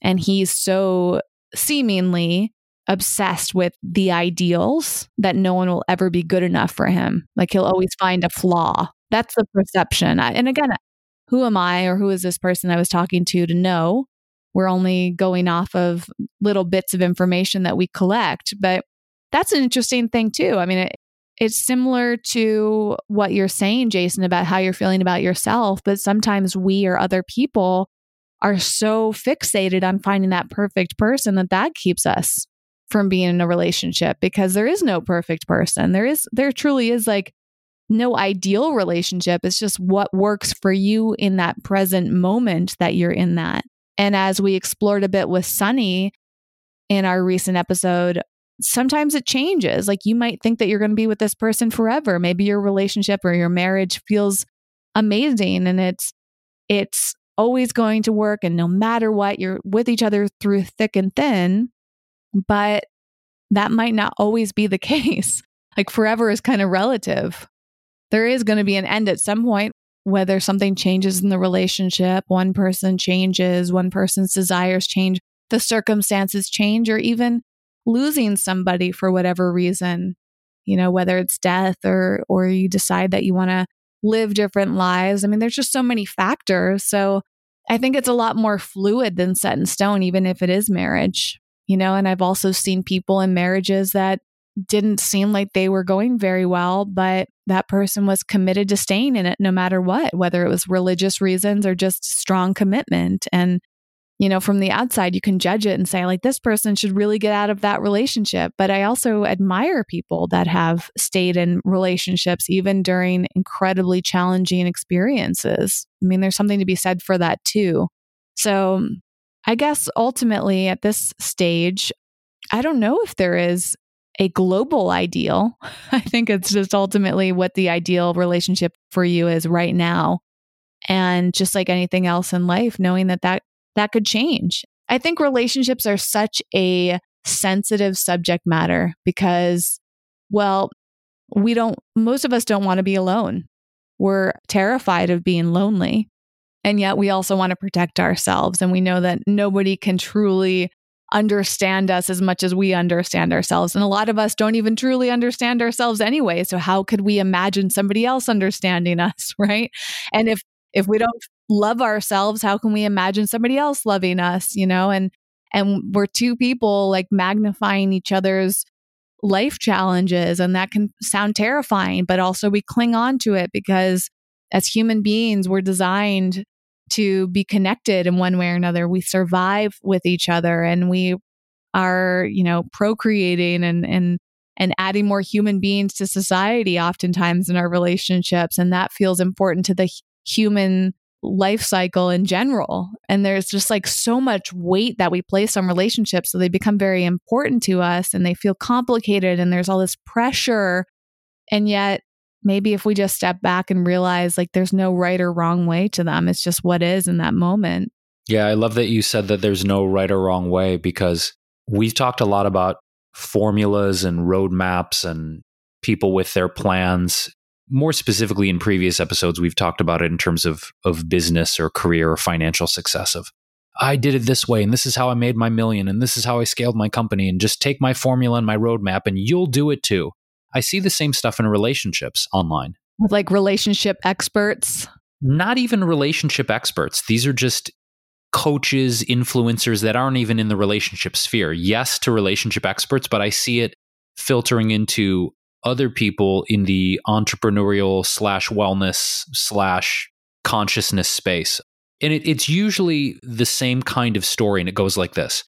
And he's so seemingly obsessed with the ideals that no one will ever be good enough for him. Like he'll always find a flaw. That's the perception. And again, who am I or who is this person I was talking to to know? We're only going off of little bits of information that we collect. But that's an interesting thing, too. I mean, it, it's similar to what you're saying, Jason, about how you're feeling about yourself. But sometimes we or other people are so fixated on finding that perfect person that that keeps us from being in a relationship because there is no perfect person. There is, there truly is like no ideal relationship. It's just what works for you in that present moment that you're in that. And as we explored a bit with Sunny in our recent episode, sometimes it changes. Like you might think that you're going to be with this person forever. Maybe your relationship or your marriage feels amazing and it's it's always going to work and no matter what you're with each other through thick and thin. But that might not always be the case. Like forever is kind of relative. There is going to be an end at some point whether something changes in the relationship, one person changes, one person's desires change, the circumstances change, or even losing somebody for whatever reason, you know, whether it's death or or you decide that you want to live different lives. I mean, there's just so many factors. So I think it's a lot more fluid than set in stone, even if it is marriage, you know, and I've also seen people in marriages that didn't seem like they were going very well, but that person was committed to staying in it no matter what, whether it was religious reasons or just strong commitment. And you know, from the outside, you can judge it and say, like, this person should really get out of that relationship. But I also admire people that have stayed in relationships even during incredibly challenging experiences. I mean, there's something to be said for that too. So I guess ultimately at this stage, I don't know if there is a global ideal. I think it's just ultimately what the ideal relationship for you is right now. And just like anything else in life, knowing that that that could change. I think relationships are such a sensitive subject matter because, well, we don't, most of us don't want to be alone. We're terrified of being lonely. And yet we also want to protect ourselves. And we know that nobody can truly understand us as much as we understand ourselves. And a lot of us don't even truly understand ourselves anyway. So how could we imagine somebody else understanding us, right? And if if we don't love ourselves, how can we imagine somebody else loving us, you know? And and we're two people like magnifying each other's life challenges and that can sound terrifying, but also we cling on to it because as human beings, we're designed to be connected in one way or another. We survive with each other and we are, you know, procreating and and and adding more human beings to society oftentimes in our relationships. And that feels important to the human life cycle in general. And there's just like so much weight that we place on relationships so they become very important to us and they feel complicated and there's all this pressure. And yet maybe if we just step back and realize like there's no right or wrong way to them it's just what is in that moment yeah i love that you said that there's no right or wrong way because we've talked a lot about formulas and roadmaps and people with their plans. More specifically, in previous episodes, we've talked about it in terms of, of business or career or financial success. Of I did it this way, and this is how I made my million, and this is how I scaled my company, and just take my formula and my roadmap, and you'll do it too. I see the same stuff in relationships online. With like relationship experts? Not even relationship experts. These are just coaches, influencers that aren't even in the relationship sphere. Yes, to relationship experts, but I see it filtering into other people in the entrepreneurial slash wellness slash consciousness space. And it, it's usually the same kind of story. And it goes like this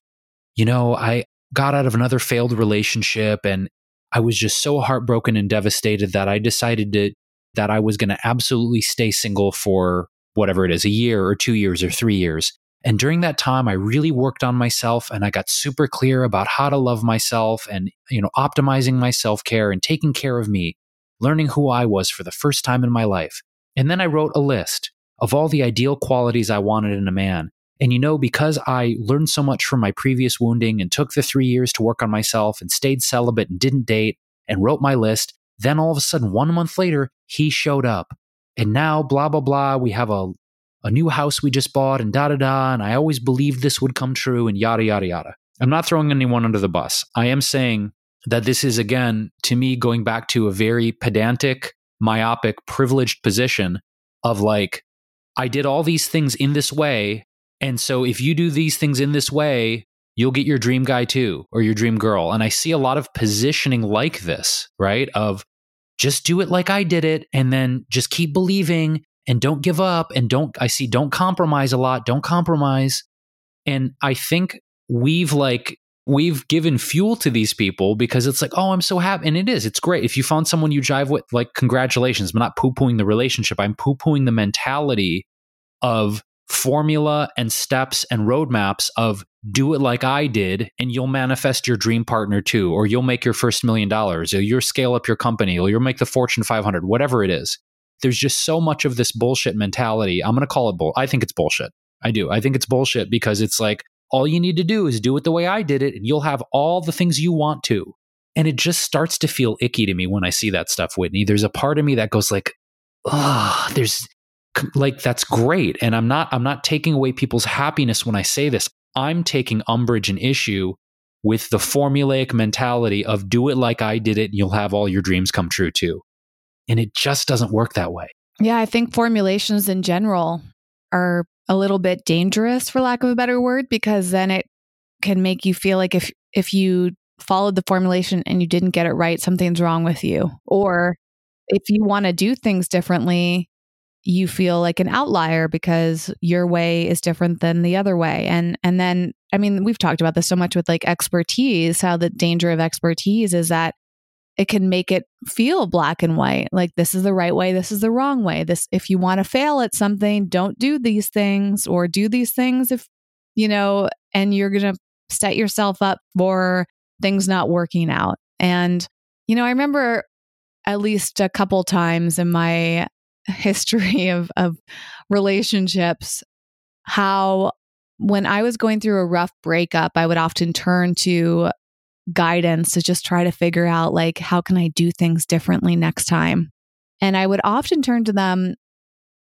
You know, I got out of another failed relationship and I was just so heartbroken and devastated that I decided to, that I was going to absolutely stay single for whatever it is, a year or two years or three years. And during that time, I really worked on myself and I got super clear about how to love myself and, you know, optimizing my self care and taking care of me, learning who I was for the first time in my life. And then I wrote a list of all the ideal qualities I wanted in a man. And you know, because I learned so much from my previous wounding and took the three years to work on myself and stayed celibate and didn't date and wrote my list, then all of a sudden, one month later, he showed up. And now, blah, blah, blah, we have a a new house we just bought and da da da. And I always believed this would come true and yada, yada, yada. I'm not throwing anyone under the bus. I am saying that this is, again, to me, going back to a very pedantic, myopic, privileged position of like, I did all these things in this way. And so if you do these things in this way, you'll get your dream guy too, or your dream girl. And I see a lot of positioning like this, right? Of just do it like I did it and then just keep believing and don't give up and don't I see don't compromise a lot, don't compromise. And I think we've like we've given fuel to these people because it's like, oh, I'm so happy. And it is, it's great. If you found someone you jive with, like, congratulations. I'm not poo pooing the relationship. I'm poo pooing the mentality of formula and steps and roadmaps of do it like I did, and you'll manifest your dream partner too, or you'll make your first million dollars, or you'll scale up your company, or you'll make the Fortune 500, whatever it is there's just so much of this bullshit mentality. I'm going to call it bull. I think it's bullshit. I do. I think it's bullshit because it's like all you need to do is do it the way I did it and you'll have all the things you want to. And it just starts to feel icky to me when I see that stuff, Whitney. There's a part of me that goes like, ah, there's like that's great. And I'm not I'm not taking away people's happiness when I say this. I'm taking umbrage and issue with the formulaic mentality of do it like I did it and you'll have all your dreams come true too. And it just doesn't work that way. Yeah, I think formulations in general are a little bit dangerous for lack of a better word because then it can make you feel like if if you followed the formulation and you didn't get it right, something's wrong with you. Or if you want to do things differently, you feel like an outlier because your way is different than the other way. And and then I mean, we've talked about this so much with like expertise, how the danger of expertise is that it can make it feel black and white like this is the right way this is the wrong way this if you want to fail at something don't do these things or do these things if you know and you're going to set yourself up for things not working out and you know i remember at least a couple times in my history of of relationships how when i was going through a rough breakup i would often turn to guidance to just try to figure out like how can I do things differently next time. And I would often turn to them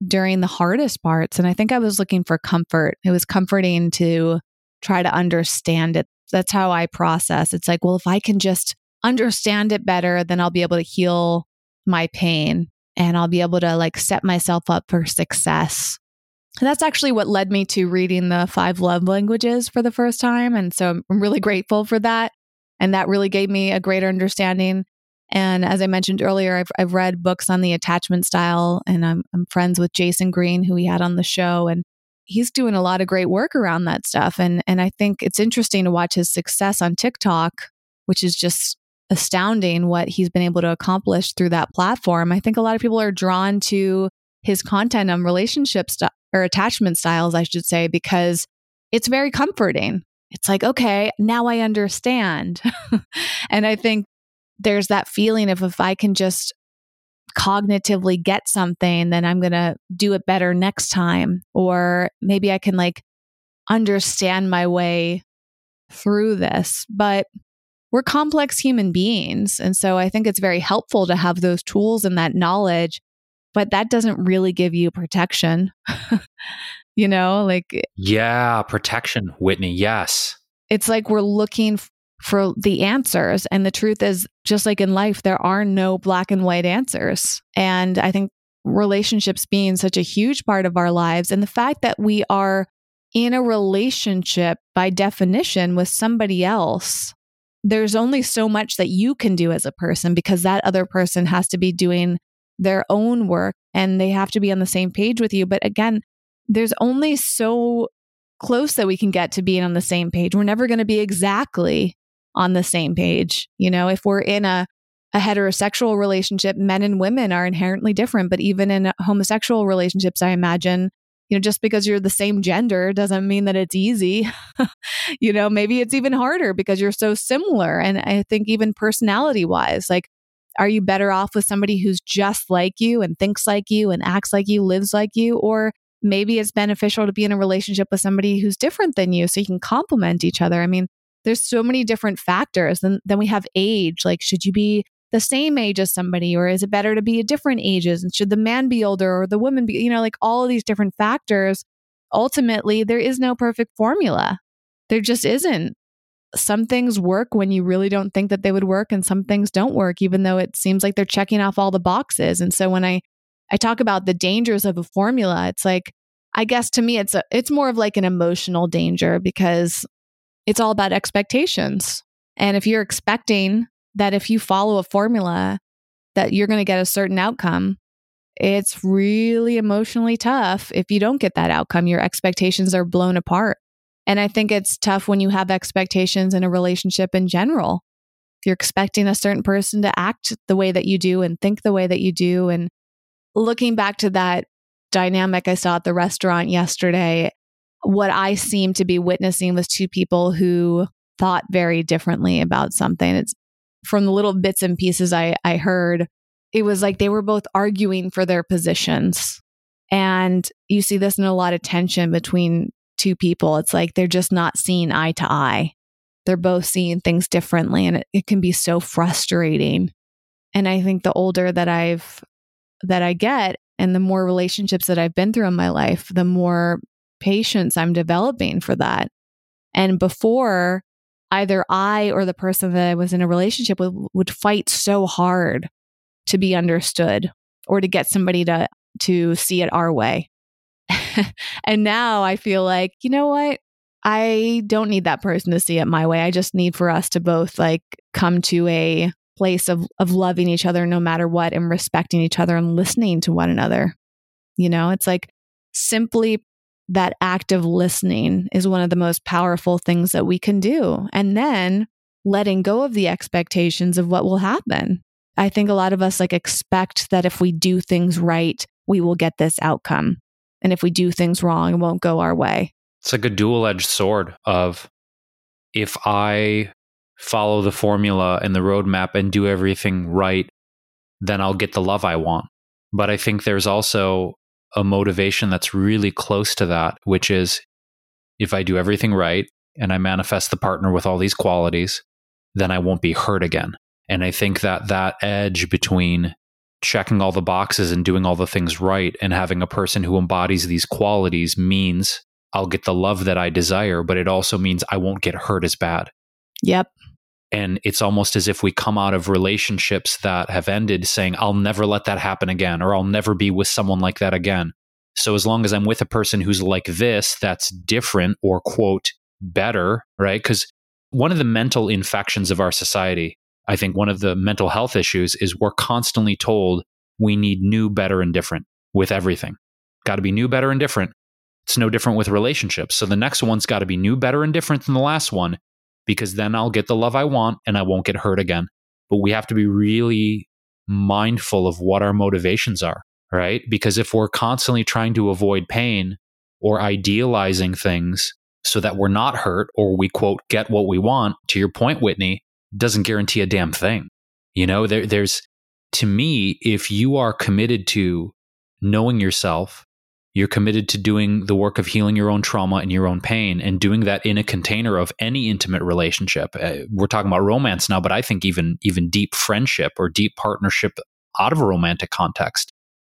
during the hardest parts and I think I was looking for comfort. It was comforting to try to understand it. That's how I process. It's like, well, if I can just understand it better, then I'll be able to heal my pain and I'll be able to like set myself up for success. And that's actually what led me to reading the five love languages for the first time. And so I'm really grateful for that. And that really gave me a greater understanding. And as I mentioned earlier, I've, I've read books on the attachment style, and I'm, I'm friends with Jason Green, who we had on the show. And he's doing a lot of great work around that stuff. And, and I think it's interesting to watch his success on TikTok, which is just astounding what he's been able to accomplish through that platform. I think a lot of people are drawn to his content on relationships or attachment styles, I should say, because it's very comforting. It's like, okay, now I understand. and I think there's that feeling of if I can just cognitively get something, then I'm going to do it better next time. Or maybe I can like understand my way through this. But we're complex human beings. And so I think it's very helpful to have those tools and that knowledge, but that doesn't really give you protection. you know, like. Yeah, protection, Whitney. Yes. It's like we're looking for the answers. And the truth is, just like in life, there are no black and white answers. And I think relationships being such a huge part of our lives and the fact that we are in a relationship by definition with somebody else, there's only so much that you can do as a person because that other person has to be doing their own work and they have to be on the same page with you. But again, there's only so close that we can get to being on the same page. We're never going to be exactly on the same page. You know, if we're in a a heterosexual relationship, men and women are inherently different. But even in homosexual relationships, I imagine you know, just because you're the same gender doesn't mean that it's easy. you know, maybe it's even harder because you're so similar. And I think even personality wise, like, are you better off with somebody who's just like you and thinks like you and acts like you, lives like you? Or maybe it's beneficial to be in a relationship with somebody who's different than you so you can complement each other. I mean, there's so many different factors. And then we have age. Like, should you be the same age as somebody or is it better to be at different ages? And should the man be older or the woman be you know like all of these different factors ultimately there is no perfect formula. There just isn't. Some things work when you really don't think that they would work and some things don't work even though it seems like they're checking off all the boxes. And so when i i talk about the dangers of a formula it's like i guess to me it's a it's more of like an emotional danger because it's all about expectations. And if you're expecting that if you follow a formula that you're going to get a certain outcome it's really emotionally tough if you don't get that outcome. Your expectations are blown apart. And i think it's tough when you have expectations in a relationship in general. If you're expecting a certain person to act the way that you do and think the way that you do. And looking back to that dynamic i saw at the restaurant yesterday what i seemed to be witnessing was two people who thought very differently about something. It's from the little bits and pieces I, I heard, it was like they were both arguing for their positions. And you see this in a lot of tension between two people. It's like they're just not seeing eye to eye. They're both seeing things differently and it, it can be so frustrating. And I think the older that I've that I get and the more relationships that I've been through in my life, the more patience I'm developing for that. And before either I or the person that I was in a relationship with would fight so hard to be understood or to get somebody to to see it our way. and now I feel like, you know what? I don't need that person to see it my way. I just need for us to both like come to a place of of loving each other no matter what and respecting each other and listening to one another. You know, it's like simply that active listening is one of the most powerful things that we can do. And then letting go of the expectations of what will happen. I think a lot of us like expect that if we do things right, we will get this outcome. And if we do things wrong, it won't go our way. It's like a dual edged sword of if I follow the formula and the roadmap and do everything right, then I'll get the love I want. But I think there's also a motivation that's really close to that, which is if I do everything right and I manifest the partner with all these qualities, then I won't be hurt again. And I think that that edge between checking all the boxes and doing all the things right and having a person who embodies these qualities means I'll get the love that I desire, but it also means I won't get hurt as bad. Yep. And it's almost as if we come out of relationships that have ended saying, I'll never let that happen again, or I'll never be with someone like that again. So as long as I'm with a person who's like this, that's different or quote, better, right? Because one of the mental infections of our society, I think one of the mental health issues is we're constantly told we need new, better, and different with everything. Got to be new, better, and different. It's no different with relationships. So the next one's got to be new, better, and different than the last one because then I'll get the love I want and I won't get hurt again. but we have to be really mindful of what our motivations are, right? Because if we're constantly trying to avoid pain or idealizing things so that we're not hurt or we quote get what we want, to your point, Whitney, doesn't guarantee a damn thing. You know, there, there's to me, if you are committed to knowing yourself, you're committed to doing the work of healing your own trauma and your own pain and doing that in a container of any intimate relationship. Uh, we're talking about romance now, but I think even even deep friendship or deep partnership out of a romantic context.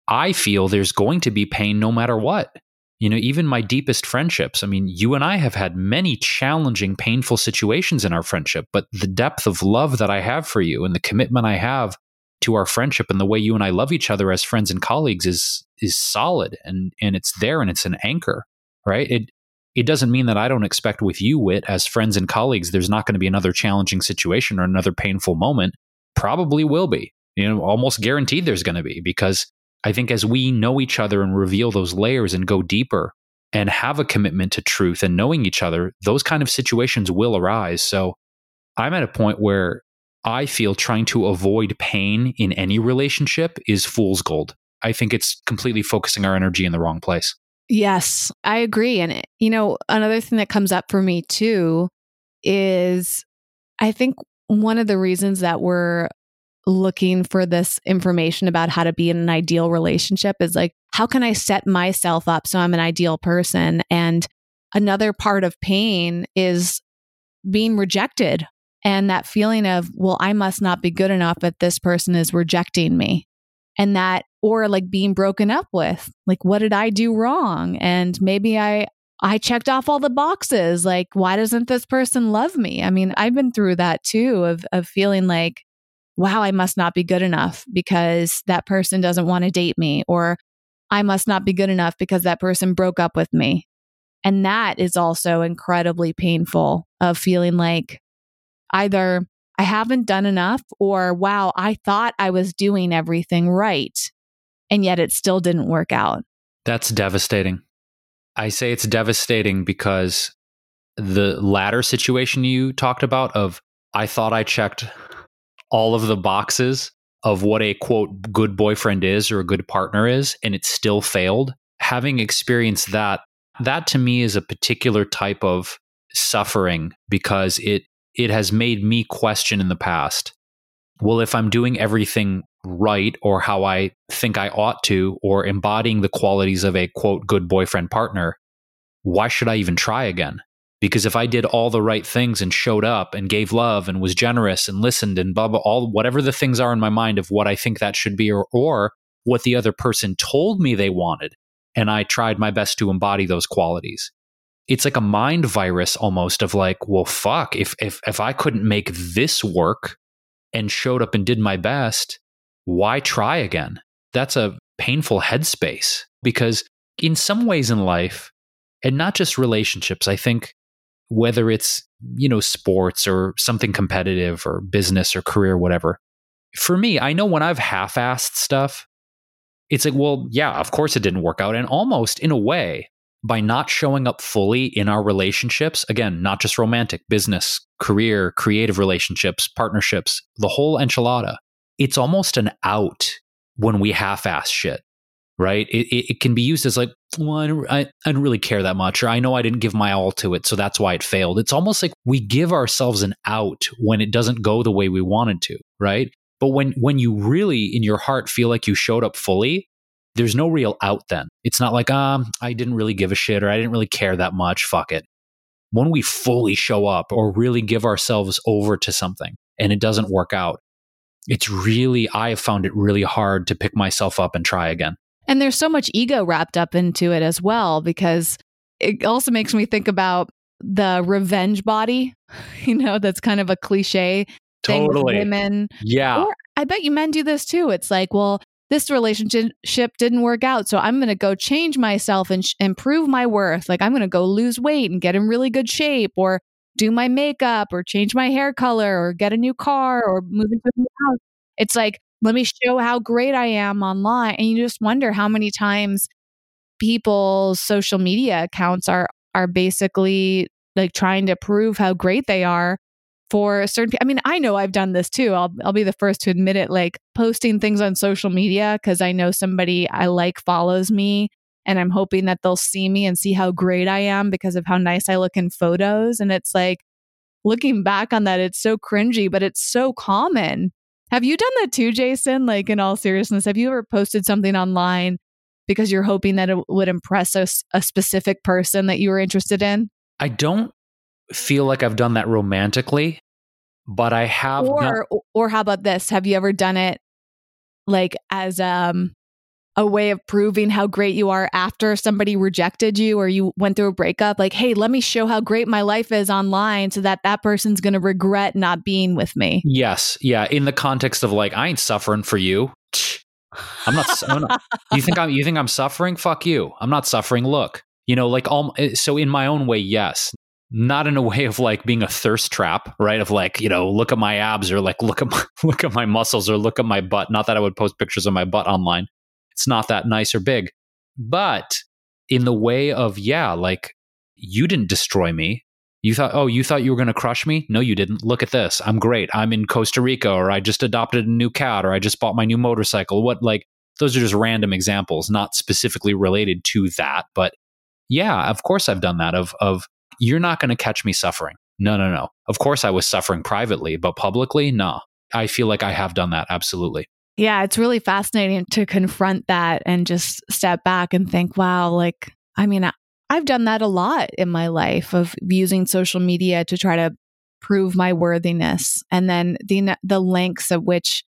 I feel there's going to be pain no matter what. You know, even my deepest friendships. I mean, you and I have had many challenging, painful situations in our friendship, but the depth of love that I have for you and the commitment I have to our friendship and the way you and I love each other as friends and colleagues is is solid and and it's there and it's an anchor, right? It it doesn't mean that I don't expect with you, Whit, as friends and colleagues, there's not going to be another challenging situation or another painful moment. Probably will be. You know, almost guaranteed there's going to be because I think as we know each other and reveal those layers and go deeper and have a commitment to truth and knowing each other, those kind of situations will arise. So I'm at a point where I feel trying to avoid pain in any relationship is fool's gold. I think it's completely focusing our energy in the wrong place. Yes, I agree. And, you know, another thing that comes up for me too is I think one of the reasons that we're looking for this information about how to be in an ideal relationship is like, how can I set myself up so I'm an ideal person? And another part of pain is being rejected and that feeling of, well, I must not be good enough if this person is rejecting me. And that, or like being broken up with, like, what did I do wrong? And maybe I, I checked off all the boxes. Like, why doesn't this person love me? I mean, I've been through that too of, of feeling like, wow, I must not be good enough because that person doesn't want to date me, or I must not be good enough because that person broke up with me. And that is also incredibly painful of feeling like either I haven't done enough or wow, I thought I was doing everything right. And yet it still didn't work out. That's devastating. I say it's devastating because the latter situation you talked about of I thought I checked all of the boxes of what a quote good boyfriend is or a good partner is and it still failed. Having experienced that, that to me is a particular type of suffering because it it has made me question in the past well, if I'm doing everything right or how I think I ought to, or embodying the qualities of a quote, good boyfriend partner, why should I even try again? Because if I did all the right things and showed up and gave love and was generous and listened and blah, blah, all whatever the things are in my mind of what I think that should be or, or what the other person told me they wanted, and I tried my best to embody those qualities, it's like a mind virus almost of like, well, fuck, if if if I couldn't make this work and showed up and did my best, why try again? That's a painful headspace because in some ways in life, and not just relationships, I think whether it's, you know, sports or something competitive or business or career, whatever. For me, I know when I've half assed stuff, it's like, well, yeah, of course it didn't work out. And almost in a way, by not showing up fully in our relationships, again, not just romantic, business, career, creative relationships, partnerships, the whole enchilada, it's almost an out when we half ass shit, right? It, it, it, can be used as like, well, I don't, I, I don't really care that much, or I know I didn't give my all to it, so that's why it failed. It's almost like we give ourselves an out when it doesn't go the way we wanted to, right? But when when you really in your heart feel like you showed up fully, there's no real out then. It's not like, um, I didn't really give a shit or I didn't really care that much. Fuck it. When we fully show up or really give ourselves over to something and it doesn't work out, it's really, I have found it really hard to pick myself up and try again. And there's so much ego wrapped up into it as well, because it also makes me think about the revenge body. You know, that's kind of a cliche totally. thing women. Yeah. Or I bet you men do this too. It's like, well, this relationship didn't work out. So I'm going to go change myself and sh- improve my worth. Like I'm going to go lose weight and get in really good shape or do my makeup or change my hair color or get a new car or move into a new house. It's like, let me show how great I am online. And you just wonder how many times people's social media accounts are are basically like trying to prove how great they are for certain I mean, I know I've done this too. I'll I'll be the first to admit it like posting things on social media cuz I know somebody I like follows me and I'm hoping that they'll see me and see how great I am because of how nice I look in photos and it's like looking back on that it's so cringy, but it's so common. Have you done that too, Jason? Like in all seriousness, have you ever posted something online because you're hoping that it would impress a, a specific person that you were interested in? I don't feel like I've done that romantically, but I have. Or, not- or how about this? Have you ever done it like as um a way of proving how great you are after somebody rejected you or you went through a breakup like hey let me show how great my life is online so that that person's going to regret not being with me. Yes. Yeah. In the context of like i ain't suffering for you. I'm not, I'm not you think i'm you think i'm suffering? Fuck you. I'm not suffering. Look. You know like all eh, so in my own way yes. Not in a way of like being a thirst trap, right? Of like, you know, look at my abs or like look at my look at my muscles or look at my butt. Not that I would post pictures of my butt online. It's not that nice or big. But in the way of, yeah, like you didn't destroy me. You thought, oh, you thought you were going to crush me? No, you didn't. Look at this. I'm great. I'm in Costa Rica, or I just adopted a new cat, or I just bought my new motorcycle. What, like, those are just random examples, not specifically related to that. But yeah, of course I've done that. Of, of, you're not going to catch me suffering. No, no, no. Of course, I was suffering privately, but publicly, no. I feel like I have done that. Absolutely. Yeah, it's really fascinating to confront that and just step back and think, wow, like, I mean, I've done that a lot in my life of using social media to try to prove my worthiness. And then the, the lengths at which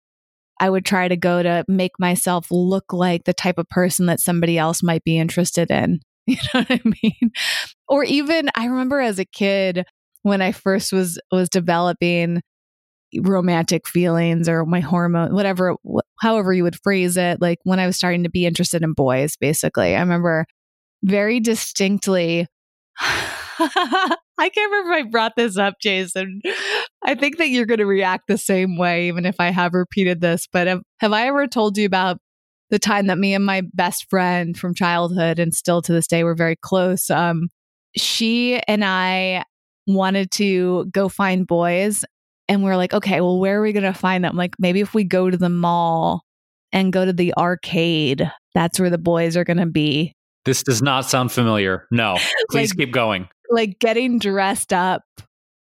I would try to go to make myself look like the type of person that somebody else might be interested in. You know what I mean? Or even I remember as a kid when I first was was developing romantic feelings or my hormone whatever wh- however you would phrase it like when I was starting to be interested in boys basically. I remember very distinctly I can't remember if I brought this up, Jason. I think that you're going to react the same way, even if I have repeated this. But have, have I ever told you about the time that me and my best friend from childhood and still to this day we're very close um she and i wanted to go find boys and we are like okay well where are we going to find them like maybe if we go to the mall and go to the arcade that's where the boys are going to be this does not sound familiar no please like, keep going like getting dressed up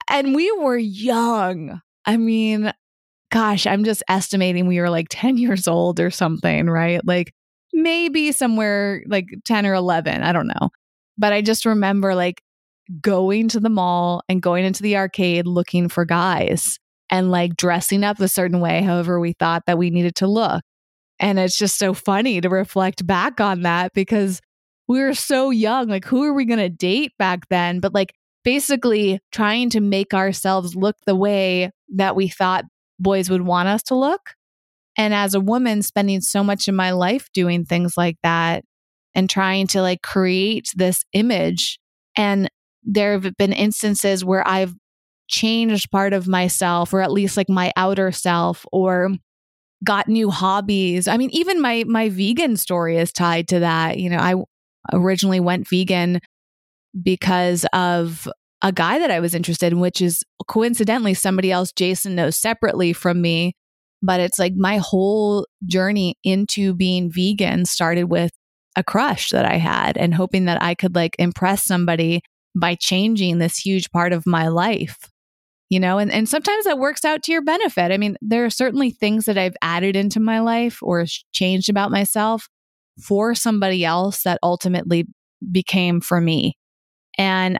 and we were young i mean gosh, I'm just estimating we were like 10 years old or something, right? Like maybe somewhere like 10 or 11. I don't know. But I just remember like going to the mall and going into the arcade looking for guys and like dressing up a certain way, however we thought that we needed to look. And it's just so funny to reflect back on that because we were so young. Like, who are we going to date back then? But like, basically trying to make ourselves look the way that we thought boys would want us to look. And as a woman, spending so much of my life doing things like that and trying to like create this image. And there have been instances where I've changed part of myself, or at least like my outer self, or got new hobbies. I mean, even my my vegan story is tied to that. You know, I originally went vegan because of a guy that I was interested in, which is coincidentally somebody else Jason knows separately from me. But it's like my whole journey into being vegan started with a crush that I had and hoping that I could like impress somebody by changing this huge part of my life. You know, and, and sometimes that works out to your benefit. I mean, there are certainly things that I've added into my life or changed about myself for somebody else that ultimately became for me. And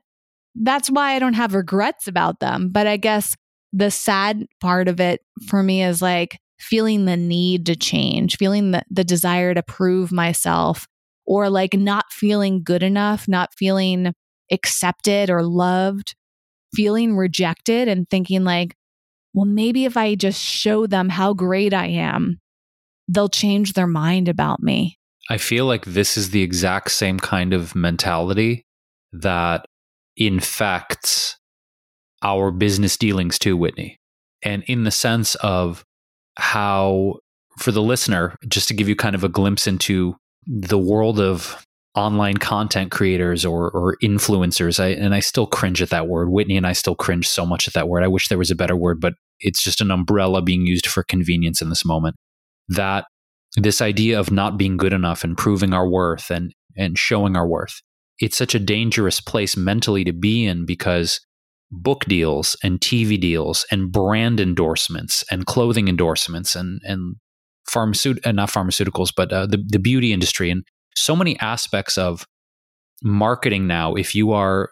that's why I don't have regrets about them. But I guess the sad part of it for me is like feeling the need to change, feeling the, the desire to prove myself, or like not feeling good enough, not feeling accepted or loved, feeling rejected, and thinking like, well, maybe if I just show them how great I am, they'll change their mind about me. I feel like this is the exact same kind of mentality that infects our business dealings too, Whitney. And in the sense of how, for the listener, just to give you kind of a glimpse into the world of online content creators or, or influencers. I, and I still cringe at that word. Whitney and I still cringe so much at that word. I wish there was a better word, but it's just an umbrella being used for convenience in this moment. That this idea of not being good enough and proving our worth and, and showing our worth, it's such a dangerous place mentally to be in because book deals and TV deals and brand endorsements and clothing endorsements and, and pharmaceutical, uh, not pharmaceuticals, but uh, the, the beauty industry and so many aspects of marketing now. If you are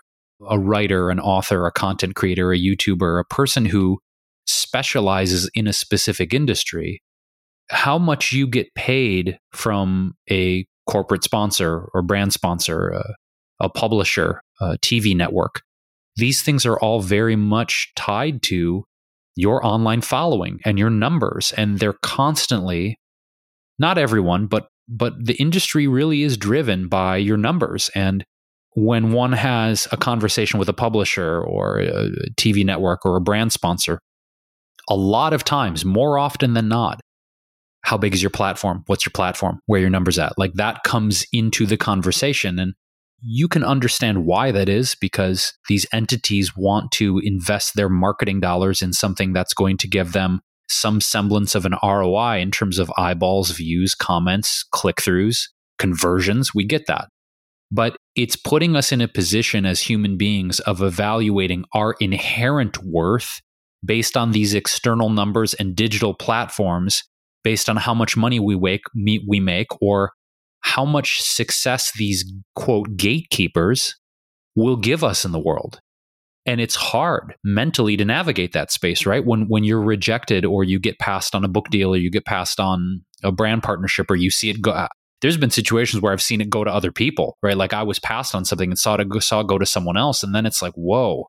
a writer, an author, a content creator, a YouTuber, a person who specializes in a specific industry, how much you get paid from a corporate sponsor or brand sponsor, uh, a publisher, a TV network. These things are all very much tied to your online following and your numbers and they're constantly not everyone but but the industry really is driven by your numbers. And when one has a conversation with a publisher or a TV network or a brand sponsor a lot of times more often than not how big is your platform? What's your platform? Where your numbers at? Like that comes into the conversation. And you can understand why that is because these entities want to invest their marketing dollars in something that's going to give them some semblance of an ROI in terms of eyeballs, views, comments, click throughs, conversions. We get that. But it's putting us in a position as human beings of evaluating our inherent worth based on these external numbers and digital platforms, based on how much money we, wake, we make or how much success these quote gatekeepers will give us in the world. And it's hard mentally to navigate that space, right? When when you're rejected or you get passed on a book deal or you get passed on a brand partnership or you see it go uh, there's been situations where I've seen it go to other people, right? Like I was passed on something and saw it go, saw it go to someone else, and then it's like, whoa,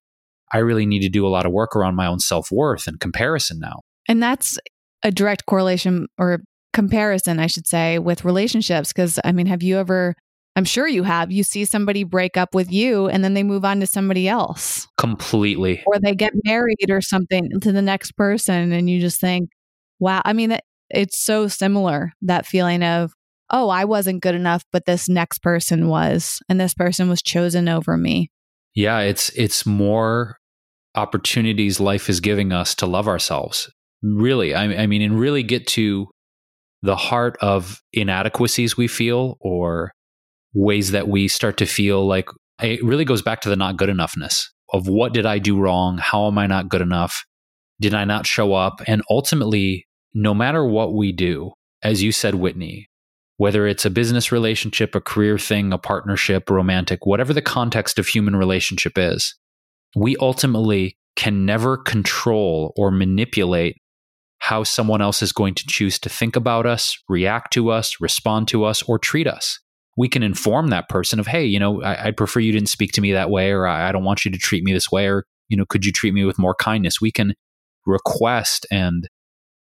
I really need to do a lot of work around my own self worth and comparison now. And that's a direct correlation or comparison, I should say, with relationships. Because, I mean, have you ever, I'm sure you have, you see somebody break up with you and then they move on to somebody else. Completely. Or they get married or something to the next person. And you just think, wow. I mean, it's so similar that feeling of, oh, I wasn't good enough, but this next person was, and this person was chosen over me. Yeah, it's it's more opportunities life is giving us to love ourselves. Really, I, I mean, and really get to the heart of inadequacies we feel or ways that we start to feel like it really goes back to the not good enoughness of what did I do wrong? How am I not good enough? Did I not show up? And ultimately, no matter what we do, as you said, Whitney, whether it's a business relationship, a career thing, a partnership, romantic, whatever the context of human relationship is, we ultimately can never control or manipulate how someone else is going to choose to think about us, react to us, respond to us, or treat us. We can inform that person of, hey, you know, I, would prefer you didn't speak to me that way, or I, I don't want you to treat me this way, or, you know, could you treat me with more kindness? We can request and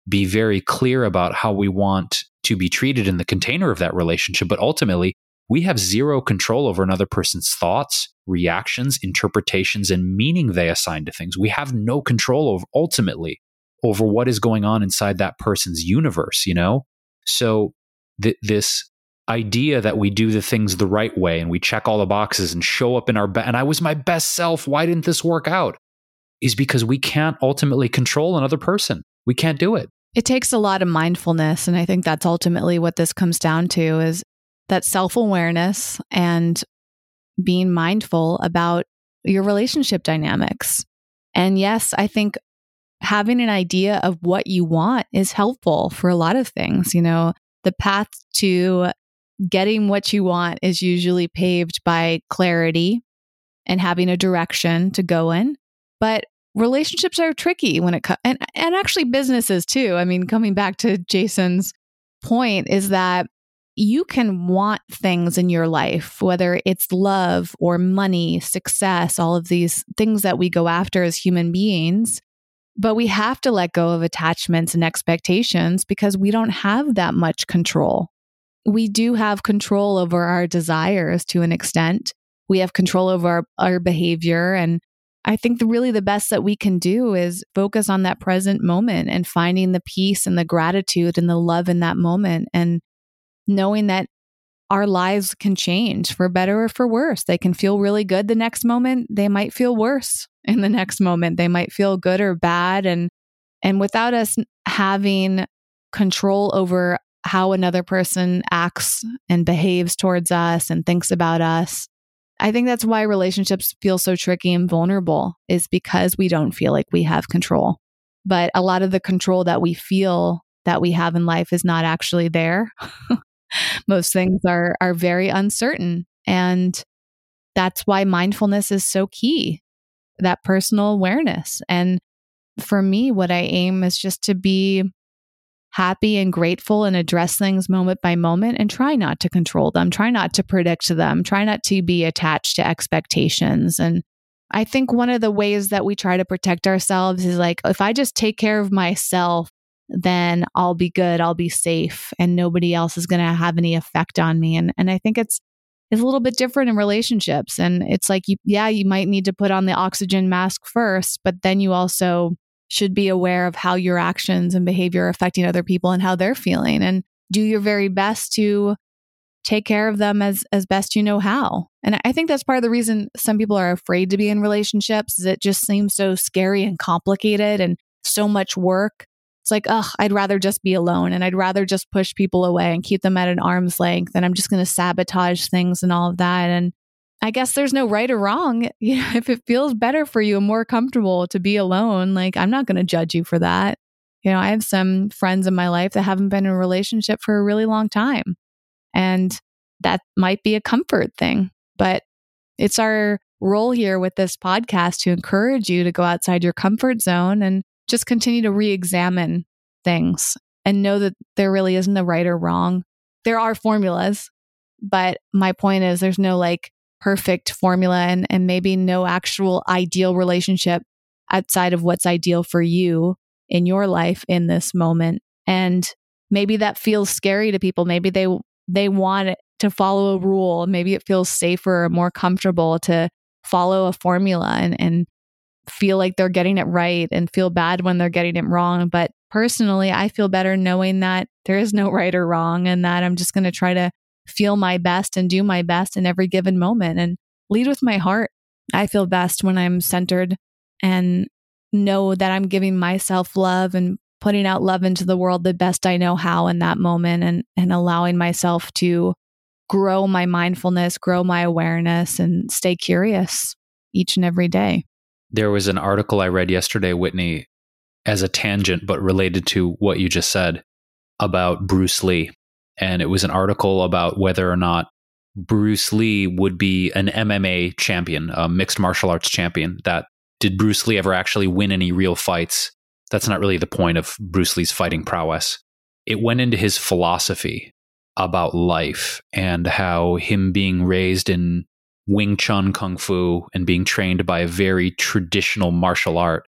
be very clear about how we want to be treated in the container of that relationship. But ultimately, we have zero control over another person's thoughts, reactions, interpretations, and meaning they assign to things. We have no control over ultimately over what is going on inside that person's universe, you know? So th- this idea that we do the things the right way and we check all the boxes and show up in our best and I was my best self, why didn't this work out? Is because we can't ultimately control another person. We can't do it. It takes a lot of mindfulness and I think that's ultimately what this comes down to is that self-awareness and being mindful about your relationship dynamics. And yes, I think having an idea of what you want is helpful for a lot of things. You know, the path to getting what you want is usually paved by clarity and having a direction to go in. But relationships are tricky when it comes, and, and actually businesses too. I mean, coming back to Jason's point is that you can want things in your life, whether it's love or money, success, all of these things that we go after as human beings. But we have to let go of attachments and expectations because we don't have that much control. We do have control over our desires to an extent. We have control over our, our behavior. And I think the, really the best that we can do is focus on that present moment and finding the peace and the gratitude and the love in that moment and knowing that our lives can change for better or for worse. They can feel really good the next moment. They might feel worse in the next moment. They might feel good or bad. And, and without us having control over how another person acts and behaves towards us and thinks about us, I think that's why relationships feel so tricky and vulnerable is because we don't feel like we have control. But a lot of the control that we feel that we have in life is not actually there. Most things are are very uncertain and that's why mindfulness is so key. That personal awareness. And for me what I aim is just to be happy and grateful and address things moment by moment and try not to control them, try not to predict them, try not to be attached to expectations. And I think one of the ways that we try to protect ourselves is like, if I just take care of myself, then I'll be good, I'll be safe, and nobody else is going to have any effect on me. And, and I think it's, it's a little bit different in relationships. And it's like, you, yeah, you might need to put on the oxygen mask first, but then you also should be aware of how your actions and behavior are affecting other people and how they're feeling and do your very best to take care of them as as best you know how. And I think that's part of the reason some people are afraid to be in relationships is it just seems so scary and complicated and so much work. It's like, oh, I'd rather just be alone and I'd rather just push people away and keep them at an arm's length and I'm just going to sabotage things and all of that and I guess there's no right or wrong. You know, if it feels better for you and more comfortable to be alone, like I'm not going to judge you for that. You know, I have some friends in my life that haven't been in a relationship for a really long time. And that might be a comfort thing, but it's our role here with this podcast to encourage you to go outside your comfort zone and just continue to re examine things and know that there really isn't a right or wrong. There are formulas, but my point is there's no like perfect formula and, and maybe no actual ideal relationship outside of what's ideal for you in your life in this moment. And maybe that feels scary to people. Maybe they they want to follow a rule. Maybe it feels safer or more comfortable to follow a formula and, and feel like they're getting it right and feel bad when they're getting it wrong. But personally, I feel better knowing that there is no right or wrong and that I'm just going to try to feel my best and do my best in every given moment and lead with my heart. I feel best when I'm centered and know that I'm giving myself love and putting out love into the world the best I know how in that moment and and allowing myself to grow my mindfulness, grow my awareness and stay curious each and every day. There was an article I read yesterday, Whitney, as a tangent but related to what you just said about Bruce Lee and it was an article about whether or not Bruce Lee would be an MMA champion, a mixed martial arts champion. That did Bruce Lee ever actually win any real fights? That's not really the point of Bruce Lee's fighting prowess. It went into his philosophy about life and how him being raised in Wing Chun Kung Fu and being trained by a very traditional martial art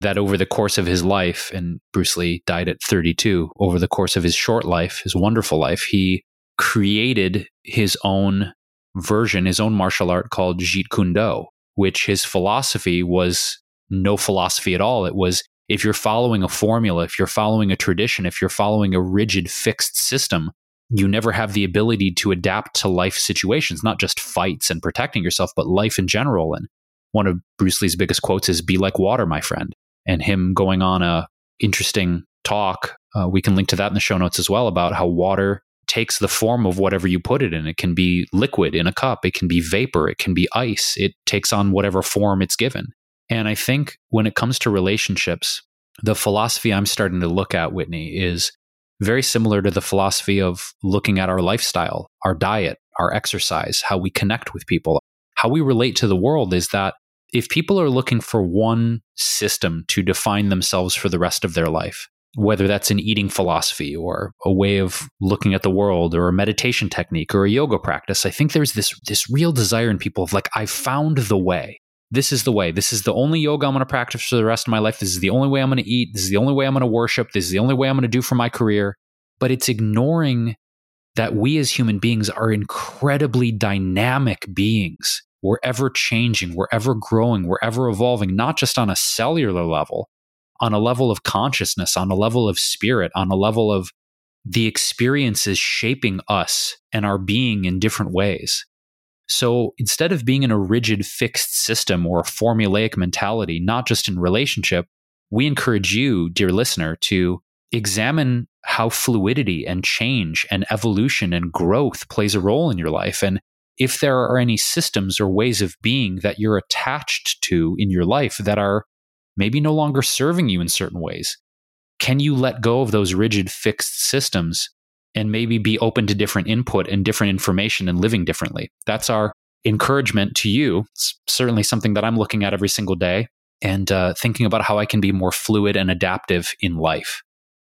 that over the course of his life, and Bruce Lee died at 32, over the course of his short life, his wonderful life, he created his own version, his own martial art called Jeet Kune Do, which his philosophy was no philosophy at all. It was if you're following a formula, if you're following a tradition, if you're following a rigid fixed system, you never have the ability to adapt to life situations, not just fights and protecting yourself, but life in general. And one of Bruce Lee's biggest quotes is be like water, my friend and him going on a interesting talk. Uh, we can link to that in the show notes as well about how water takes the form of whatever you put it in. It can be liquid in a cup, it can be vapor, it can be ice. It takes on whatever form it's given. And I think when it comes to relationships, the philosophy I'm starting to look at, Whitney, is very similar to the philosophy of looking at our lifestyle, our diet, our exercise, how we connect with people, how we relate to the world is that if people are looking for one system to define themselves for the rest of their life, whether that's an eating philosophy or a way of looking at the world or a meditation technique or a yoga practice, I think there's this this real desire in people of like, I found the way. This is the way. This is the only yoga I'm going to practice for the rest of my life. This is the only way I'm going to eat. This is the only way I'm going to worship. This is the only way I'm going to do for my career. But it's ignoring that we as human beings are incredibly dynamic beings we're ever changing, we're ever growing, we're ever evolving, not just on a cellular level, on a level of consciousness, on a level of spirit, on a level of the experiences shaping us and our being in different ways. So instead of being in a rigid fixed system or a formulaic mentality, not just in relationship, we encourage you, dear listener, to examine how fluidity and change and evolution and growth plays a role in your life. And if there are any systems or ways of being that you're attached to in your life that are maybe no longer serving you in certain ways, can you let go of those rigid fixed systems and maybe be open to different input and different information and living differently? That's our encouragement to you. It's certainly something that I'm looking at every single day and uh, thinking about how I can be more fluid and adaptive in life.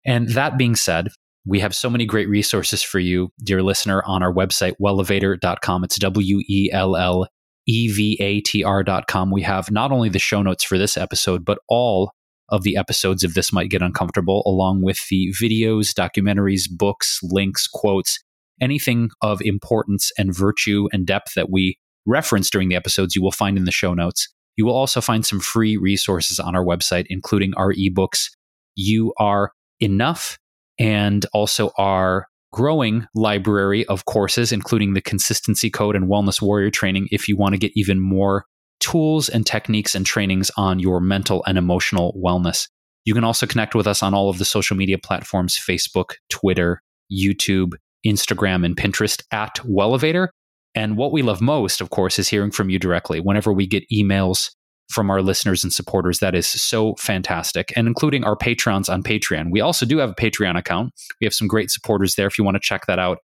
And that being said, we have so many great resources for you, dear listener, on our website, wellevator.com. It's W E L L E V A T R.com. We have not only the show notes for this episode, but all of the episodes of This Might Get Uncomfortable, along with the videos, documentaries, books, links, quotes, anything of importance and virtue and depth that we reference during the episodes, you will find in the show notes. You will also find some free resources on our website, including our ebooks. You are enough and also our growing library of courses, including the consistency code and wellness warrior training, if you want to get even more tools and techniques and trainings on your mental and emotional wellness. You can also connect with us on all of the social media platforms Facebook, Twitter, YouTube, Instagram, and Pinterest at Wellevator. And what we love most, of course, is hearing from you directly. Whenever we get emails from our listeners and supporters, that is so fantastic. And including our patrons on Patreon. We also do have a Patreon account. We have some great supporters there. If you want to check that out,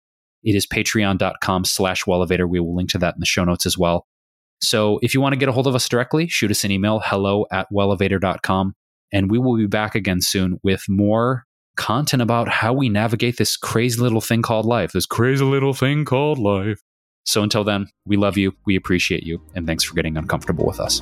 it is patreon.com slash wellevator. We will link to that in the show notes as well. So if you want to get a hold of us directly, shoot us an email, hello at wellevator.com. And we will be back again soon with more content about how we navigate this crazy little thing called life, this crazy little thing called life. So until then, we love you, we appreciate you, and thanks for getting uncomfortable with us.